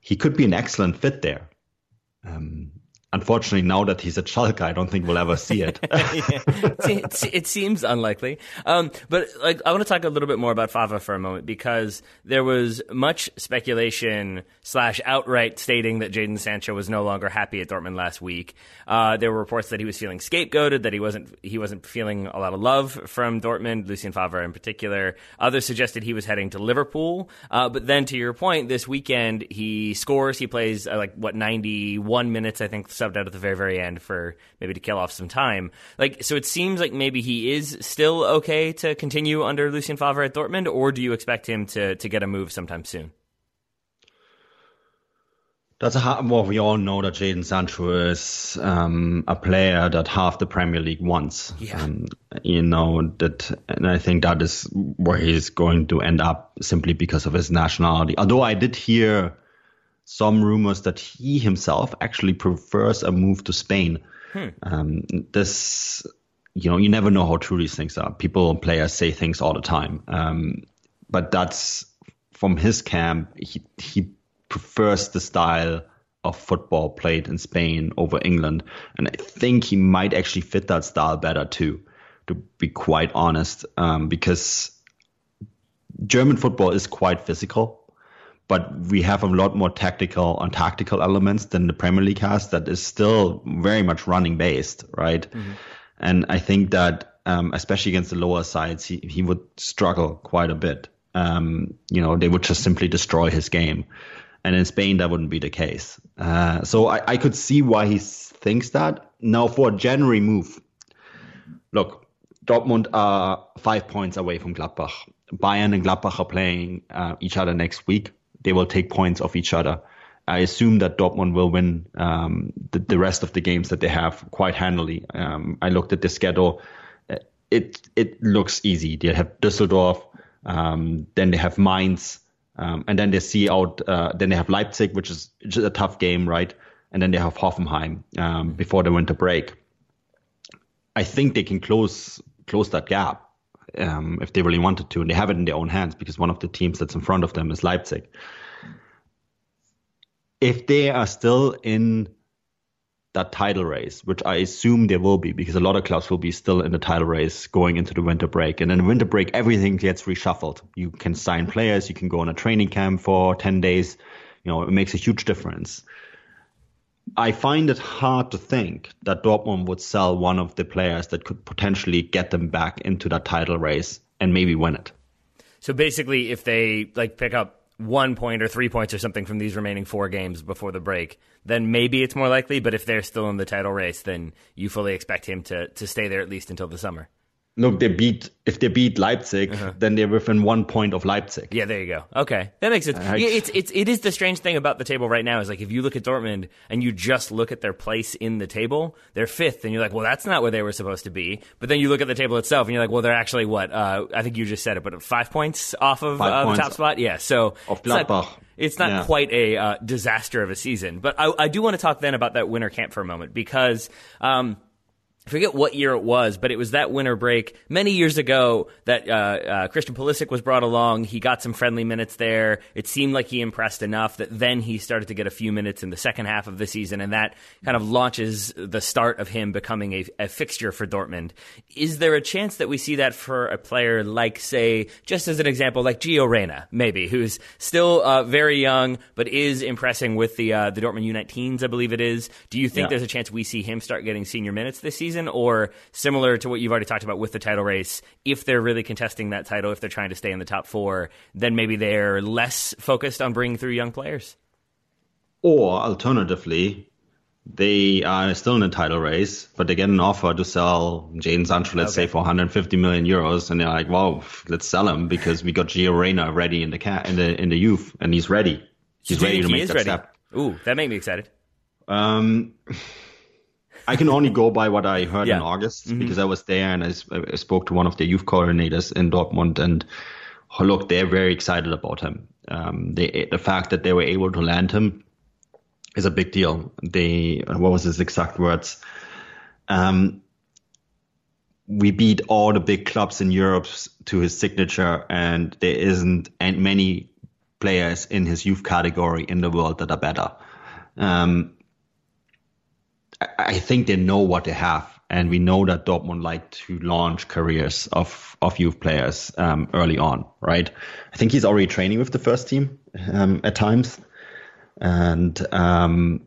he could be an excellent fit there. Um, unfortunately, now that he's at Schalke, I don't think we'll ever see it. *laughs* it, it, seems unlikely. Um, but like, I want to talk a little bit more about Favre for a moment because there was much speculation slash outright stating that Jadon Sancho was no longer happy at Dortmund last week. Uh, there were reports that he was feeling scapegoated, that he wasn't he wasn't feeling a lot of love from Dortmund, Lucien Favre in particular. Others suggested he was heading to Liverpool. Uh, but then, to your point, this weekend he scores. He plays uh, like what ninety one minutes, I think subbed out at the very very end for maybe to kill off some time. Like so, it seems like maybe he is still okay to continue under Lucien Favre at Dortmund, or do you expect him to to get a move sometime soon? That's a hard, well, we all know that Jadon Sancho is um, a player that half the Premier League wants. Yeah. Um, you know that, and I think that is where he's going to end up simply because of his nationality. Although I did hear some rumors that he himself actually prefers a move to Spain. Hmm. Um, this, you know, you never know how true these things are. People and players say things all the time. Um, but that's from his camp. He he prefers the style of football played in Spain over England, and I think he might actually fit that style better too. To be quite honest, um, because German football is quite physical but we have a lot more tactical and tactical elements than the Premier League has that is still very much running based, right? Mm-hmm. And I think that um, especially against the lower sides, he, he would struggle quite a bit. Um, you know, they would just simply destroy his game. And in Spain, that wouldn't be the case. Uh, so I, I could see why he thinks that. Now, for a January move, look, Dortmund are five points away from Gladbach. Bayern and Gladbach are playing uh, each other next week they will take points off each other. I assume that Dortmund will win um, the, the, rest of the games that they have quite handily. Um, I looked at the schedule; it it looks easy. They have Düsseldorf, um, then they have Mainz, um, and then they see out. Uh, then they have Leipzig, which is just a tough game, right? And then they have Hoffenheim um, before the winter break. I think they can close close that gap um, if they really wanted to, and they have it in their own hands because one of the teams that's in front of them is Leipzig. If they are still in that title race, which I assume there will be because a lot of clubs will be still in the title race going into the winter break. And in winter break, everything gets reshuffled. You can sign players, you can go on a training camp for 10 days. You know, it makes a huge difference. I find it hard to think that Dortmund would sell one of the players that could potentially get them back into that title race and maybe win it. So basically, if they like pick up one point or three points or something from these remaining four games before the break, then maybe it's more likely. But if they're still in the title race, then you fully expect him to to stay there at least until the summer. Look, they beat if they beat Leipzig, uh-huh. then they're within one point of Leipzig. Yeah, there you go. Okay, that makes sense. yeah, it's it's it is the strange thing about the table right now is like if you look at Dortmund and you just look at their place in the table, they're fifth, and you're like, well, that's not where they were supposed to be. But then you look at the table itself, and you're like, well, they're actually what? Uh, I think you just said it, but five points off of uh, the top spot. Yeah, so Gladbach. It's not yeah. quite a uh, disaster of a season, but I, I, do want to talk then about that winter camp for a moment because um, I forget what year it was, but it was that winter break many years ago that uh, uh, Christian Pulisic was brought along. He got some friendly minutes there. It seemed like he impressed enough that then he started to get a few minutes in the second half of the season, and that kind of launches the start of him becoming a, a fixture for Dortmund. Is there a chance that we see that for a player like, say, just as an example, like Gio Reyna, maybe, who's still uh, very young but is impressing with the uh, the Dortmund U19s, I believe it is. Do you think yeah. there's a chance we see him start getting senior minutes this season? Season, or similar to what you've already talked about with the title race, if they're really contesting that title, if they're trying to stay in the top four, then maybe they're less focused on bringing through young players? Or alternatively, they are still in the title race, but they get an offer to sell Jadon Sancho, let's okay. say, for 150 million euros, and they're like, "Well, let's sell him because we got Gio Reyna ready in the cat in the in the youth, and he's ready. He's ready to make that ready. step." Ooh, that made me excited. Um, I can only go by what I heard yeah. in August mm-hmm. because I was there and I, I, spoke to one of the youth coordinators in Dortmund and oh, look, they're very excited about him. Um, they, the fact that they were able to land him is a big deal. They, what was his exact words? Um, we beat all the big clubs in Europe to his signature, and there isn't and many players in his youth category in the world that are better. Um, I think they know what they have, and we know that Dortmund like to launch careers of of youth players um, early on, right? I think he's already training with the first team um, at times, and um,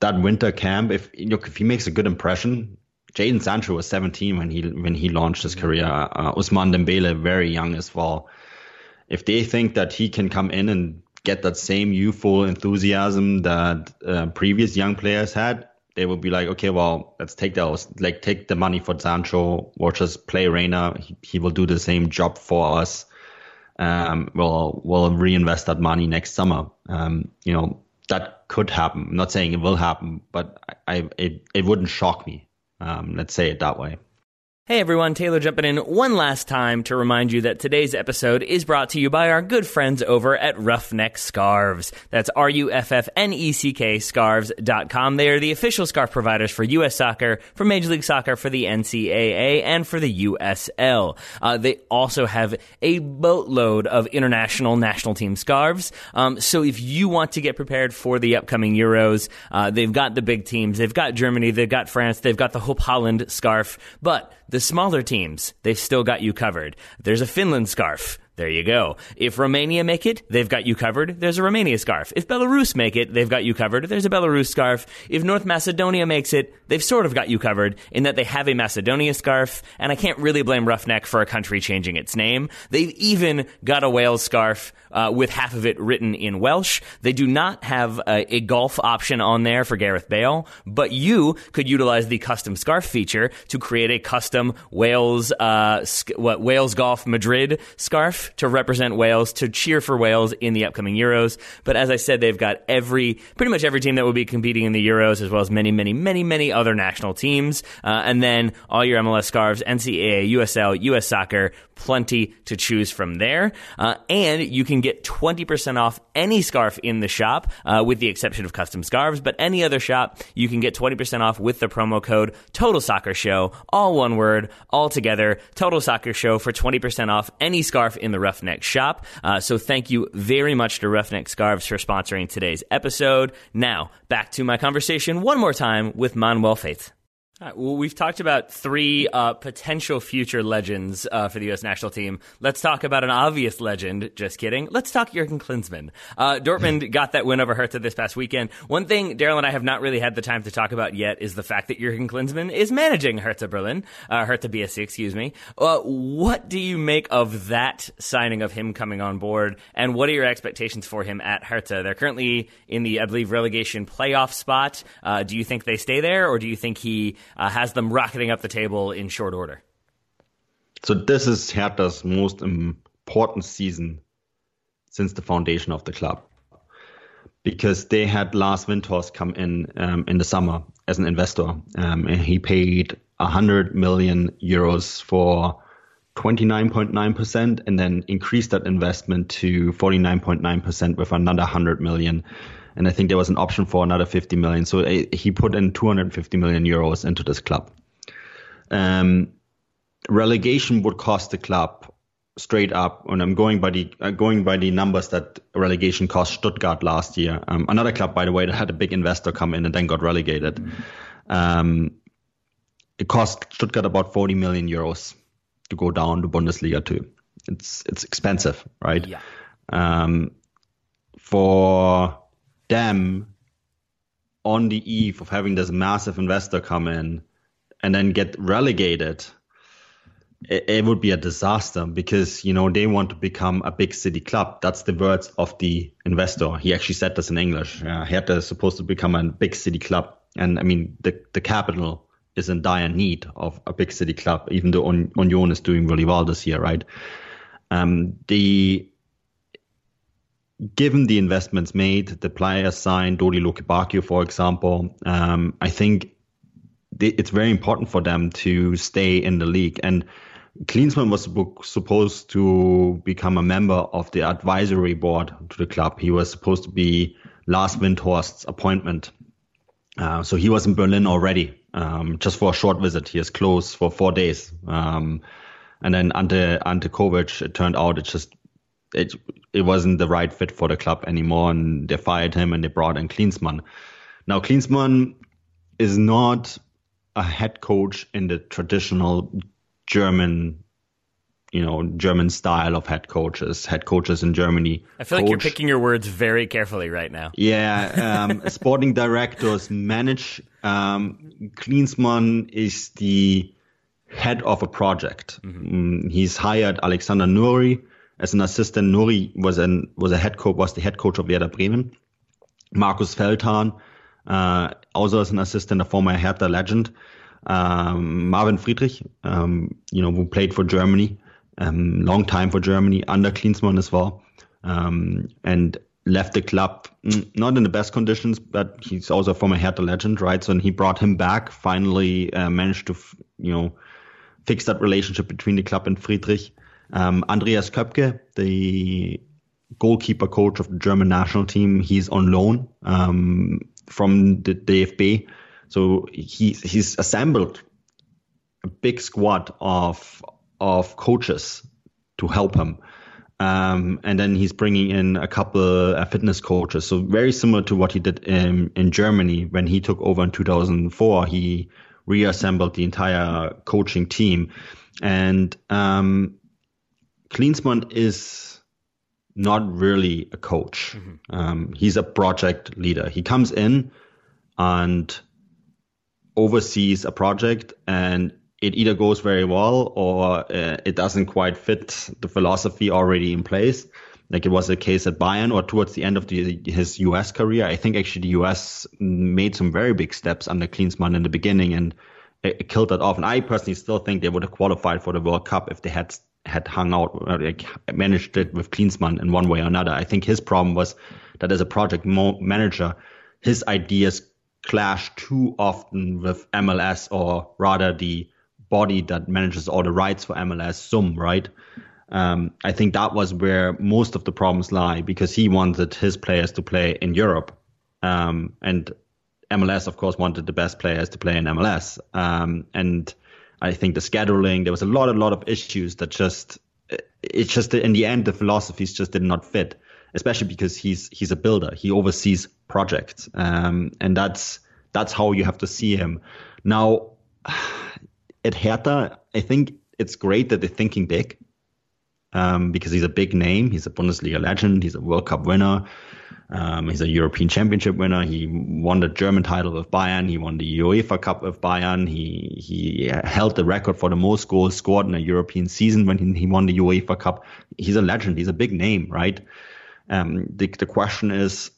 that winter camp, if look, if he makes a good impression, Jadon Sancho was 17 when he when he launched his career. Uh, Ousmane Dembele very young as well. If they think that he can come in and get that same youthful enthusiasm that uh, previous young players had, they would be like, okay, well, let's take those, like take the money for Sancho or just play Reyna. He, he will do the same job for us. Um, we'll we'll reinvest that money next summer. Um, you know that could happen. I'm not saying it will happen, but I, I it it wouldn't shock me. Um, let's say it that way. Hey everyone, Taylor jumping in one last time to remind you that today's episode is brought to you by our good friends over at Ruffneck Scarves. That's R-U-F-F-N-E-C-K scarves.com. They are the official scarf providers for U.S. soccer, for Major League Soccer, for the NCAA, and for the USL. Uh, they also have a boatload of international national team scarves. Um, so if you want to get prepared for the upcoming Euros, uh, they've got the big teams. They've got Germany, they've got France, they've got the Hope Holland scarf, but the smaller teams, they've still got you covered. There's a Finland scarf. There you go. If Romania make it, they've got you covered. There's a Romania scarf. If Belarus make it, they've got you covered. There's a Belarus scarf. If North Macedonia makes it, they've sort of got you covered in that they have a Macedonia scarf. And I can't really blame Ruffneck for a country changing its name. They've even got a Wales scarf uh, with half of it written in Welsh. They do not have a, a, golf option on there for Gareth Bale, but you could utilize the custom scarf feature to create a custom Wales, uh, sc- what Wales Golf Madrid scarf to represent Wales, to cheer for Wales in the upcoming Euros. But as I said, they've got every, pretty much every team that will be competing in the Euros, as well as many, many, many, many other national teams. Uh, and then all your MLS scarves, NCAA, USL, US Soccer, plenty to choose from there. Uh, and you can get 20% off any scarf in the shop, uh, with the exception of custom scarves. But any other shop, you can get 20% off with the promo code Total Soccer Show, all one word, all together. Total Soccer Show for 20% off any scarf in the Ruffneck shop. Uh, so thank you very much to Ruffneck Scarves for sponsoring today's episode. Now, back to my conversation one more time with Manuel Veth. Right, well, we've talked about three uh, potential future legends uh, for the U.S. national team. Let's talk about an obvious legend. Just kidding. Let's talk Jurgen Klinsmann. Uh, Dortmund *laughs* got that win over Hertha this past weekend. One thing Daryl and I have not really had the time to talk about yet is the fact that Jurgen Klinsmann is managing Hertha Berlin, uh, Hertha BSC, excuse me. Uh, what do you make of that signing of him coming on board, and what are your expectations for him at Hertha? They're currently in the, I believe, relegation playoff spot. Uh, do you think they stay there, or do you think he uh, has them rocketing up the table in short order. So this is Hertha's most important season since the foundation of the club, because they had Lars Windhorst come in um, in the summer as an investor, um, and he paid 100 million euros for 29.9% and then increased that investment to 49.9% with another 100 million and I think there was an option for another 50 million. So uh, he put in 250 million euros into this club. Um, relegation would cost the club straight up, and I'm going by the uh, going by the numbers that relegation cost Stuttgart last year. Um, another club, by the way, that had a big investor come in and then got relegated. Mm-hmm. Um, it cost Stuttgart about 40 million euros to go down to Bundesliga two. It's it's expensive, right? Yeah. Um, for them on the eve of having this massive investor come in and then get relegated, it, it, would be a disaster because you know they want to become a big city club. That's the words of the investor. He actually said this in English. Uh, Hertha is supposed to become a big city club, and I mean the the capital is in dire need of a big city club. Even though On- Union is doing really well this year, right? Um, the given the investments made, the players signed, Dodi Lukebakio, for example, um, I think it's very important for them to stay in the league. And Klinsmann was supposed to become a member of the advisory board to the club. He was supposed to be Lars Windhorst's appointment. Uh, so he was in Berlin already, um, just for a short visit. He is close for four days. Um, and then under Ante Covic, it turned out it just it it wasn't the right fit for the club anymore, and they fired him and they brought in Klinsmann. Now Klinsmann is not a head coach in the traditional German you know German style of head coaches. Head coaches in Germany. I feel coach. like you're picking your words very carefully right now. Yeah, um, *laughs* sporting directors manage. Um, Klinsmann is the head of a project. Mm-hmm. Mm, he's hired Alexander Nouri, as an assistant. Nouri was an was a head coach was the head coach of Werder Bremen. Markus Feldhoff, uh, also as an assistant, a former Hertha legend. Um, Marvin Friedrich, um, you know, who played for Germany, um, long time for Germany under Klinsmann as well, um, and left the club mm, not in the best conditions, but he's also a former Hertha legend, right? So and he brought him back. Finally, uh, managed to, you know, fix that relationship between the club and Friedrich. Um, Andreas Köpke, the goalkeeper coach of the German national team, he's on loan um, from the DFB. So he, he's assembled a big squad of of coaches to help him. Um, and then he's bringing in a couple uh, fitness coaches. So very similar to what he did in, in Germany when he took over in 2004. He reassembled the entire coaching team, and um, Klinsmann is not really a coach. Mm-hmm. Um, he's a project leader. He comes in and oversees a project, and it either goes very well or uh, it doesn't quite fit the philosophy already in place. Like it was the case at Bayern or towards the end of the, his US career. I think actually the US made some very big steps under Klinsmann in the beginning and it killed that off. And I personally still think they would have qualified for the World Cup if they had had hung out, like managed it with Klinsmann in one way or another. I think his problem was that as a project manager, his ideas clash too often with MLS or rather the body that manages all the rights for MLS, SUM, right? Um, I think that was where most of the problems lie because he wanted his players to play in Europe. Um, and MLS, of course, wanted the best players to play in MLS. Um, and I think the scheduling, there was a lot, a lot of issues that just it's just in the end the philosophies just did not fit, especially because he's he's a builder. He oversees projects, um, and that's that's how you have to see him. Now, *sighs* at Hertha, I think it's great that they're thinking big um, because he's a big name. He's a Bundesliga legend. He's a World Cup winner. Um, he's a European Championship winner. He won the German title with Bayern. He won the UEFA Cup with Bayern. He he held the record for the most goals scored in a European season when he, he won the UEFA Cup. He's a legend. He's a big name, right? Um, the the question is,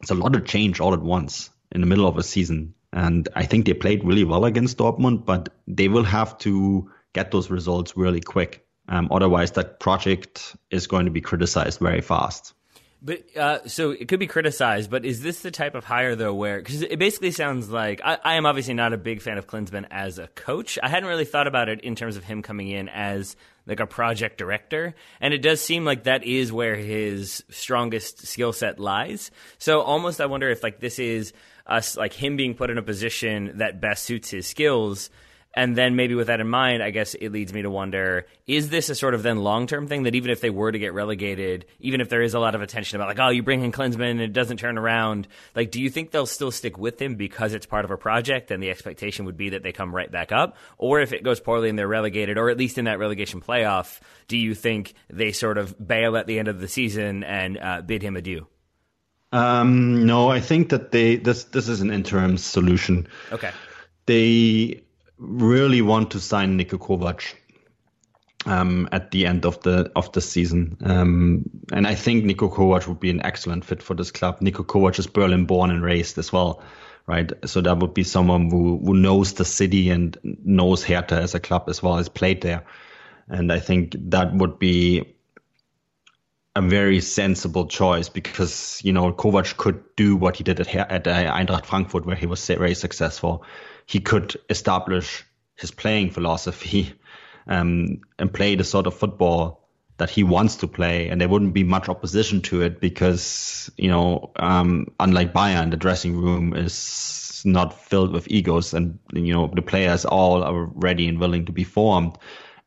it's a lot of change all at once in the middle of a season. And I think they played really well against Dortmund, but they will have to get those results really quick. Um, otherwise, that project is going to be criticized very fast. But uh, so it could be criticized, but is this the type of hire though where because it basically sounds like I, I, am obviously not a big fan of Klinsmann as a coach. I hadn't really thought about it in terms of him coming in as like a project director, and it does seem like that is where his strongest skill set lies. So almost I wonder if like this is us like him being put in a position that best suits his skills and then maybe with that in mind, I guess it leads me to wonder: Is this a sort of then long term thing that even if they were to get relegated, even if there is a lot of attention about like, oh, you bring in Klinsmann and it doesn't turn around, like, do you think they'll still stick with him because it's part of a project and the expectation would be that they come right back up? Or if it goes poorly and they're relegated, or at least in that relegation playoff, do you think they sort of bail at the end of the season and uh, bid him adieu? Um, no, I think that they this this is an interim solution. Okay. They really want to sign Niko Kovac um, at the end of the of the season, um, and I think Niko Kovac would be an excellent fit for this club. Niko Kovac is Berlin born and raised as well, right? So that would be someone who who knows the city and knows Hertha as a club as well as played there, and I think that would be a very sensible choice because you know Kovac could do what he did at, at Eintracht Frankfurt where he was very successful he could establish his playing philosophy *laughs* um, and play the sort of football that he wants to play, and there wouldn't be much opposition to it because you know, um, unlike Bayern, the dressing room is not filled with egos, and you know the players all are ready and willing to be formed,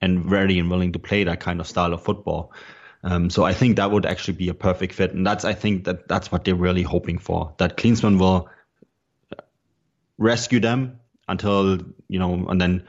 and ready and willing to play that kind of style of football. Um, so I think that would actually be a perfect fit, and that's I think that that's what they're really hoping for. That Klinsmann will rescue them until you know, and then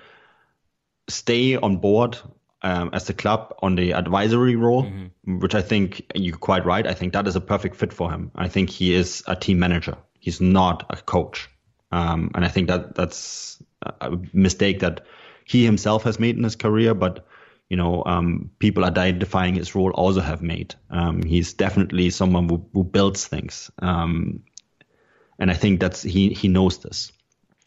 stay on board um, as the club on the advisory role, mm-hmm. which I think you're quite right. I think that is a perfect fit for him. I think he is a team manager. He's not a coach, um, and I think that that's a mistake that he himself has made in his career, but you know, um, people identifying his role also have made. Um, he's definitely someone who, who builds things, um, and I think that's he he knows this.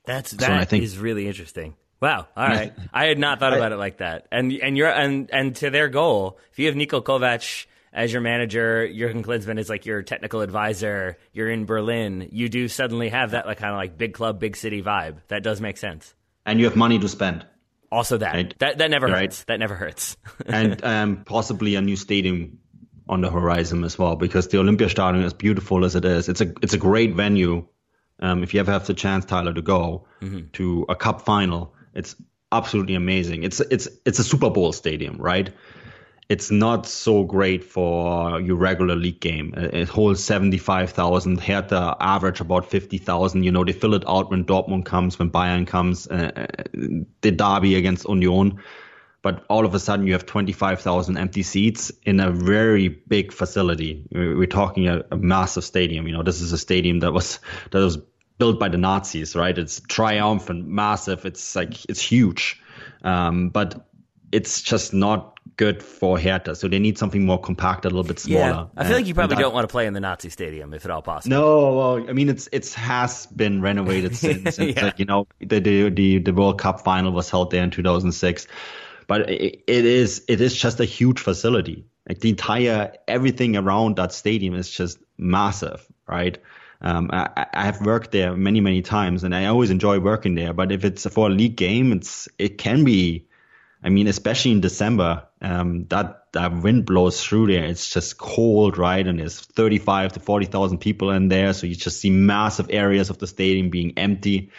That's that so I think, is really interesting. Wow. All right. *laughs* I had not thought about it like that. And and you're and and to their goal, if you have Niko Kovac as your manager, Jurgen Klinsmann is like your technical advisor, you're in Berlin, you do suddenly have that like kind of like big club, big city vibe. That does make sense. And you have money to spend. Also that. Right? That that never right. hurts. That never hurts. *laughs* and um, possibly a new stadium on the horizon as well because the Olympiastadion as beautiful as it is, it's a it's a great venue um, if you ever have the chance, Tyler, to go mm-hmm. to a cup final, it's absolutely amazing. It's it's it's a Super Bowl stadium, right? It's not so great for your regular league game. It holds 75,000. Hertha average about 50,000. You know, they fill it out when Dortmund comes, when Bayern comes, uh, uh the derby against Union but all of a sudden you have 25,000 empty seats in a very big facility. We're talking a, a, massive stadium. You know, this is a stadium that was that was built by the Nazis, right? It's triumphant, massive. It's like it's huge, um, but it's just not good for Hertha. So they need something more compact, a little bit smaller. Yeah, I feel like you probably that, don't want to play in the Nazi stadium if at all possible. No, well, I mean it's it has been renovated *laughs* since. yeah. like, you know the, the the the World Cup final was held there in 2006 but it, it is it is just a huge facility. Like the entire everything around that stadium is just massive, right? Um, I, I, have worked there many many times, and I always enjoy working there. But if it's for a league game, it's it can be. I mean, especially in December, um, that that wind blows through there. It's just cold, right? And there's 35 to 40,000 people in there, so you just see massive areas of the stadium being empty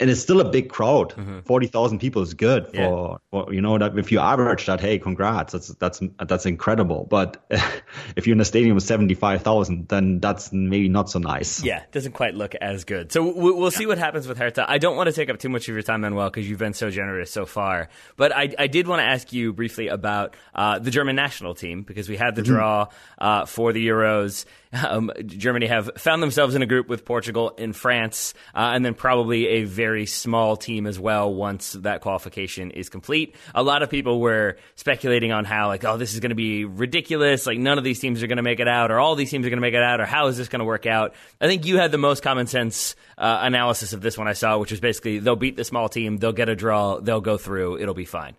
and it's still a big crowd. Mm-hmm. Forty thousand people is good for, yeah. for, you know that if you average that, hey, congrats, that's that's that's incredible. But *laughs* if you're in a stadium of seventy five thousand, then that's maybe not so nice. Yeah, doesn't quite look as good. So we'll, we'll see what happens with Hertha. I don't want to take up too much of your time, Manuel, because you've been so generous so far. But I, I did want to ask you briefly about uh, the German national team because we had the mm-hmm. draw uh, for the Euros. Um, Germany have found themselves in a group with Portugal and France, uh, and then probably a very small team as well once that qualification is complete. A lot of people were speculating on how, like, oh, this is going to be ridiculous. Like, none of these teams are going to make it out, or all these teams are going to make it out, or how is this going to work out? I think you had the most common sense uh, analysis of this one I saw, which was basically they'll beat the small team, they'll get a draw, they'll go through, it'll be fine.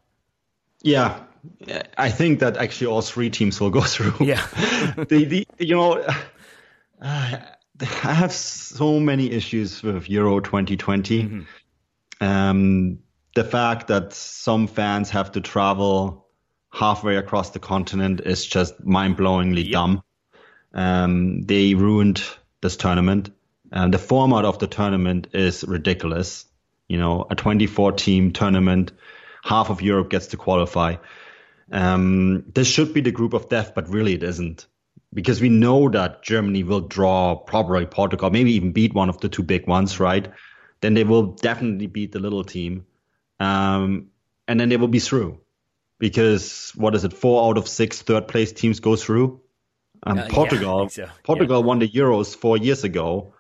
Yeah, I think that actually all three teams will go *laughs* through. Yeah, *laughs* the the you know, uh, I have so many issues with Euro 2020. Mm-hmm. Um, the fact that some fans have to travel halfway across the continent is just mind-blowingly yep. dumb. Um, they ruined this tournament. And the format of the tournament is ridiculous. You know, a 24 team tournament, half of Europe gets to qualify. Um, this should be the group of death, but really it isn't. Because we know that Germany will draw probably Portugal, maybe even beat one of the two big ones, right? Then they will definitely beat the little team. Um, and then they will be through. Because what is it? Four out of six third place teams go through. Um, uh, Portugal, yeah, so. Portugal yeah. won the Euros four years ago.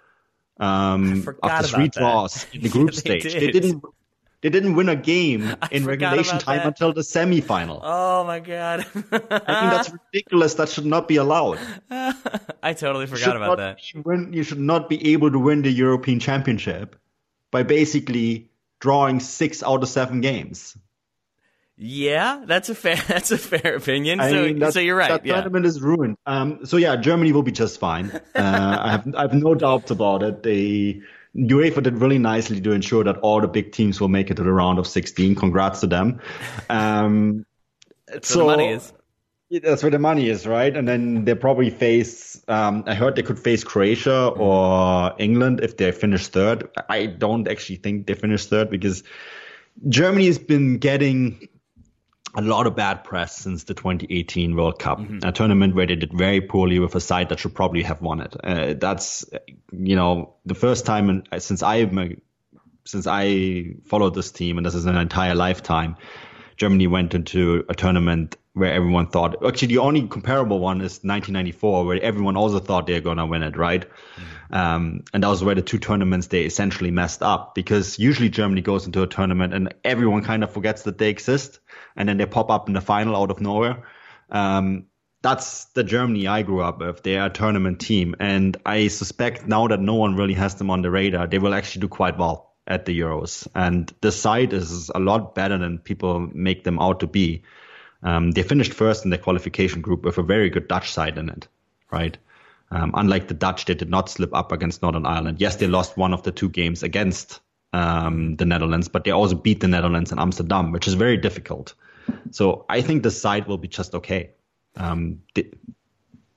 Um, after three draws in the group *laughs* yeah, stage, did. they didn't they didn't win a game *laughs* I in regulation time that. until the semifinal. Oh my god! I think that's *laughs* ridiculous. That should not be allowed. *laughs* I totally forgot about that. Win, you should not be able to win the European Championship by basically drawing six out of seven games. Yeah, that's a fair that's a fair opinion. I so, mean, so you're right. That yeah. tournament is ruined. Um, so yeah, Germany will be just fine. Uh, I have I have no doubts about it. They UEFA did really nicely to ensure that all the big teams will make it to the round of 16. Congrats to them. Um, that's so, where the money is. That's where the money is, right? And then they probably face. Um, I heard they could face Croatia or England if they finish third. I don't actually think they finish third because Germany has been getting a lot of bad press since the 2018 World Cup, mm-hmm. a tournament where they did very poorly with a side that should probably have won it. Uh, that's, you know, the first time in, since I since I followed this team, and this is an entire lifetime, Germany went into a tournament where everyone thought. Actually, the only comparable one is 1994, where everyone also thought they're gonna win it, right? Mm-hmm. Um, and that was where the two tournaments they essentially messed up because usually Germany goes into a tournament and everyone kind of forgets that they exist and then they pop up in the final out of nowhere. Um, that's the Germany I grew up with. They are a tournament team, and I suspect now that no one really has them on the radar, they will actually do quite well at the Euros. And the side is a lot better than people make them out to be. Um, they finished first in the qualification group with a very good Dutch side in it, right? Um, unlike the Dutch, they did not slip up against Northern Ireland. Yes, they lost one of the two games against um, the Netherlands, but they also beat the Netherlands in Amsterdam, which is very difficult. So I think the side will be just okay. Um,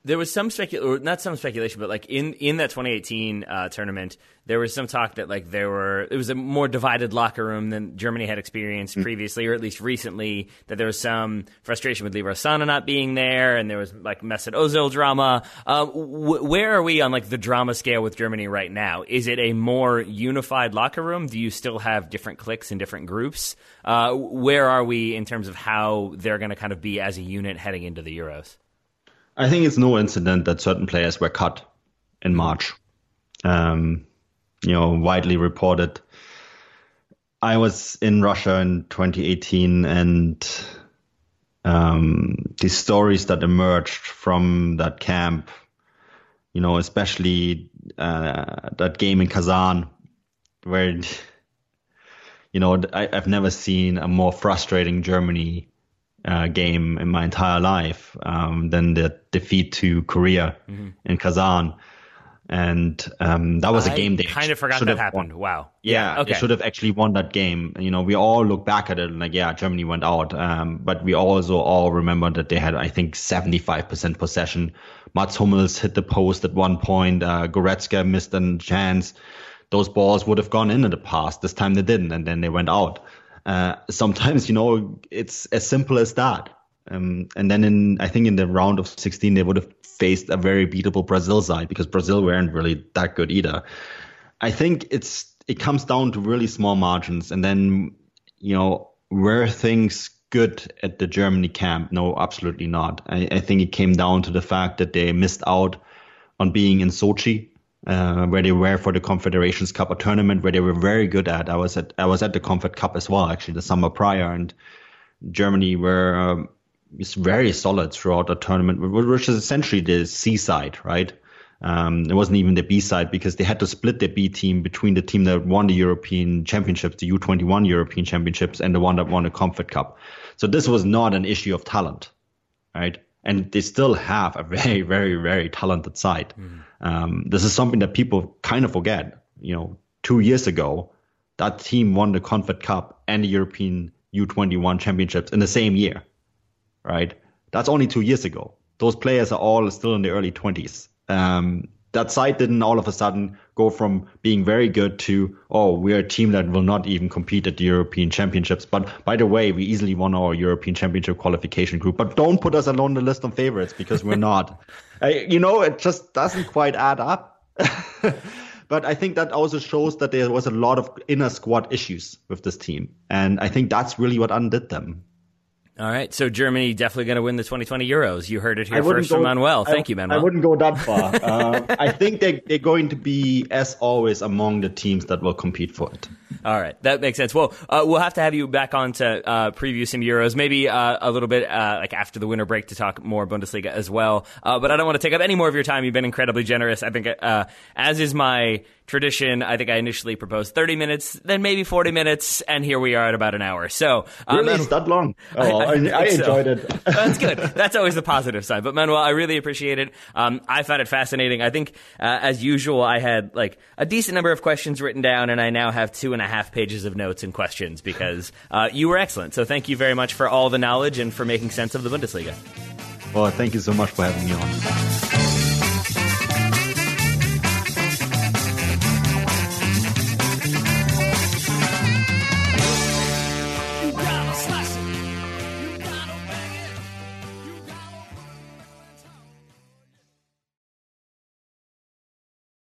there was some speculation, not some speculation, but like in in that 2018 uh, tournament, there was some talk that like there were it was a more divided locker room than Germany had experienced mm-hmm. previously, or at least recently. That there was some frustration with Leroy Sané not being there, and there was like Mesut Ozil drama. Uh, w- where are we on like the drama scale with Germany right now? Is it a more unified locker room? Do you still have different cliques and different groups? Uh, where are we in terms of how they're going to kind of be as a unit heading into the Euros? I think it's no incident that certain players were cut in March. Um, you know, widely reported. I was in Russia in 2018, and um, the stories that emerged from that camp, you know, especially uh, that game in Kazan, where you know I, have never seen a more frustrating Germany uh, game in my entire life um, than the defeat to Korea mm-hmm. in Kazan. And um, that was a game they kind of forgot that happened. Won. Wow. Yeah, okay. they should have actually won that game. You know, we all look back at it and like, yeah, Germany went out. Um, but we also all remember that they had, I think, 75% possession. Mats Hummels hit the post at one point. Uh, Goretzka missed a chance those balls would have gone in in the past. This time they didn't, and then they went out. Uh, sometimes, *laughs* you know, it's as simple as that. Um, and then in, I think in the round of 16, they would have faced a very beatable Brazil side because Brazil weren't really that good either. I think it's it comes down to really small margins, and then you know were things good at the Germany camp? No, absolutely not. I, I think it came down to the fact that they missed out on being in Sochi uh, where they were for the Confederations Cup, a tournament where they were very good at. I was at I was at the Confed Cup as well, actually, the summer prior, and Germany were um, very solid throughout the tournament, which is essentially the C side, right? Um, it wasn't even the B side because they had to split their B team between the team that won the European Championships, the U21 European Championships, and the one that won the Confed Cup. So this was not an issue of talent, right? And they still have a very, *laughs* very, very talented side. Mm. Um, this is something that people kind of forget. You know, two years ago, that team won the Confed Cup and the European U21 Championships in the same year, right? That's only two years ago. Those players are all still in the early 20s. Um, that side didn't all of a sudden go from being very good to oh we're a team that will not even compete at the European Championships. But by the way, we easily won our European Championship qualification group. But don't put us alone the list of favorites because we're not. *laughs* you know, it just doesn't quite add up. *laughs* but I think that also shows that there was a lot of inner squad issues with this team, and I think that's really what undid them. All right, so Germany definitely going to win the 2020 Euros. You heard it here first go, from Manuel. Thank you, Manuel. I wouldn't go that far. *laughs* uh, I think they, they're going to be, as always, among the teams that will compete for it. All right, that makes sense. Well, uh, we'll have to have you back on to uh, preview some Euros, maybe uh, a little bit uh, like after the winter break to talk more Bundesliga as well. Uh, but I don't want to take up any more of your time. You've been incredibly generous. I think, as is my tradition. I think I initially proposed 30 minutes, then maybe 40 minutes, and here we are at about an hour. So, um, really, it's that long? *laughs* Oh, I, I, I, I enjoyed so. it. *laughs* That's good. That's always the positive side. But Manuel, I really appreciate it. Um, I found it fascinating. I think, uh, as usual, I had like a decent number of questions written down, and I now have two and a half pages of notes and questions because uh, you were excellent. So, thank you very much for all the knowledge and for making sense of the Bundesliga. Well, thank you so much for having me on.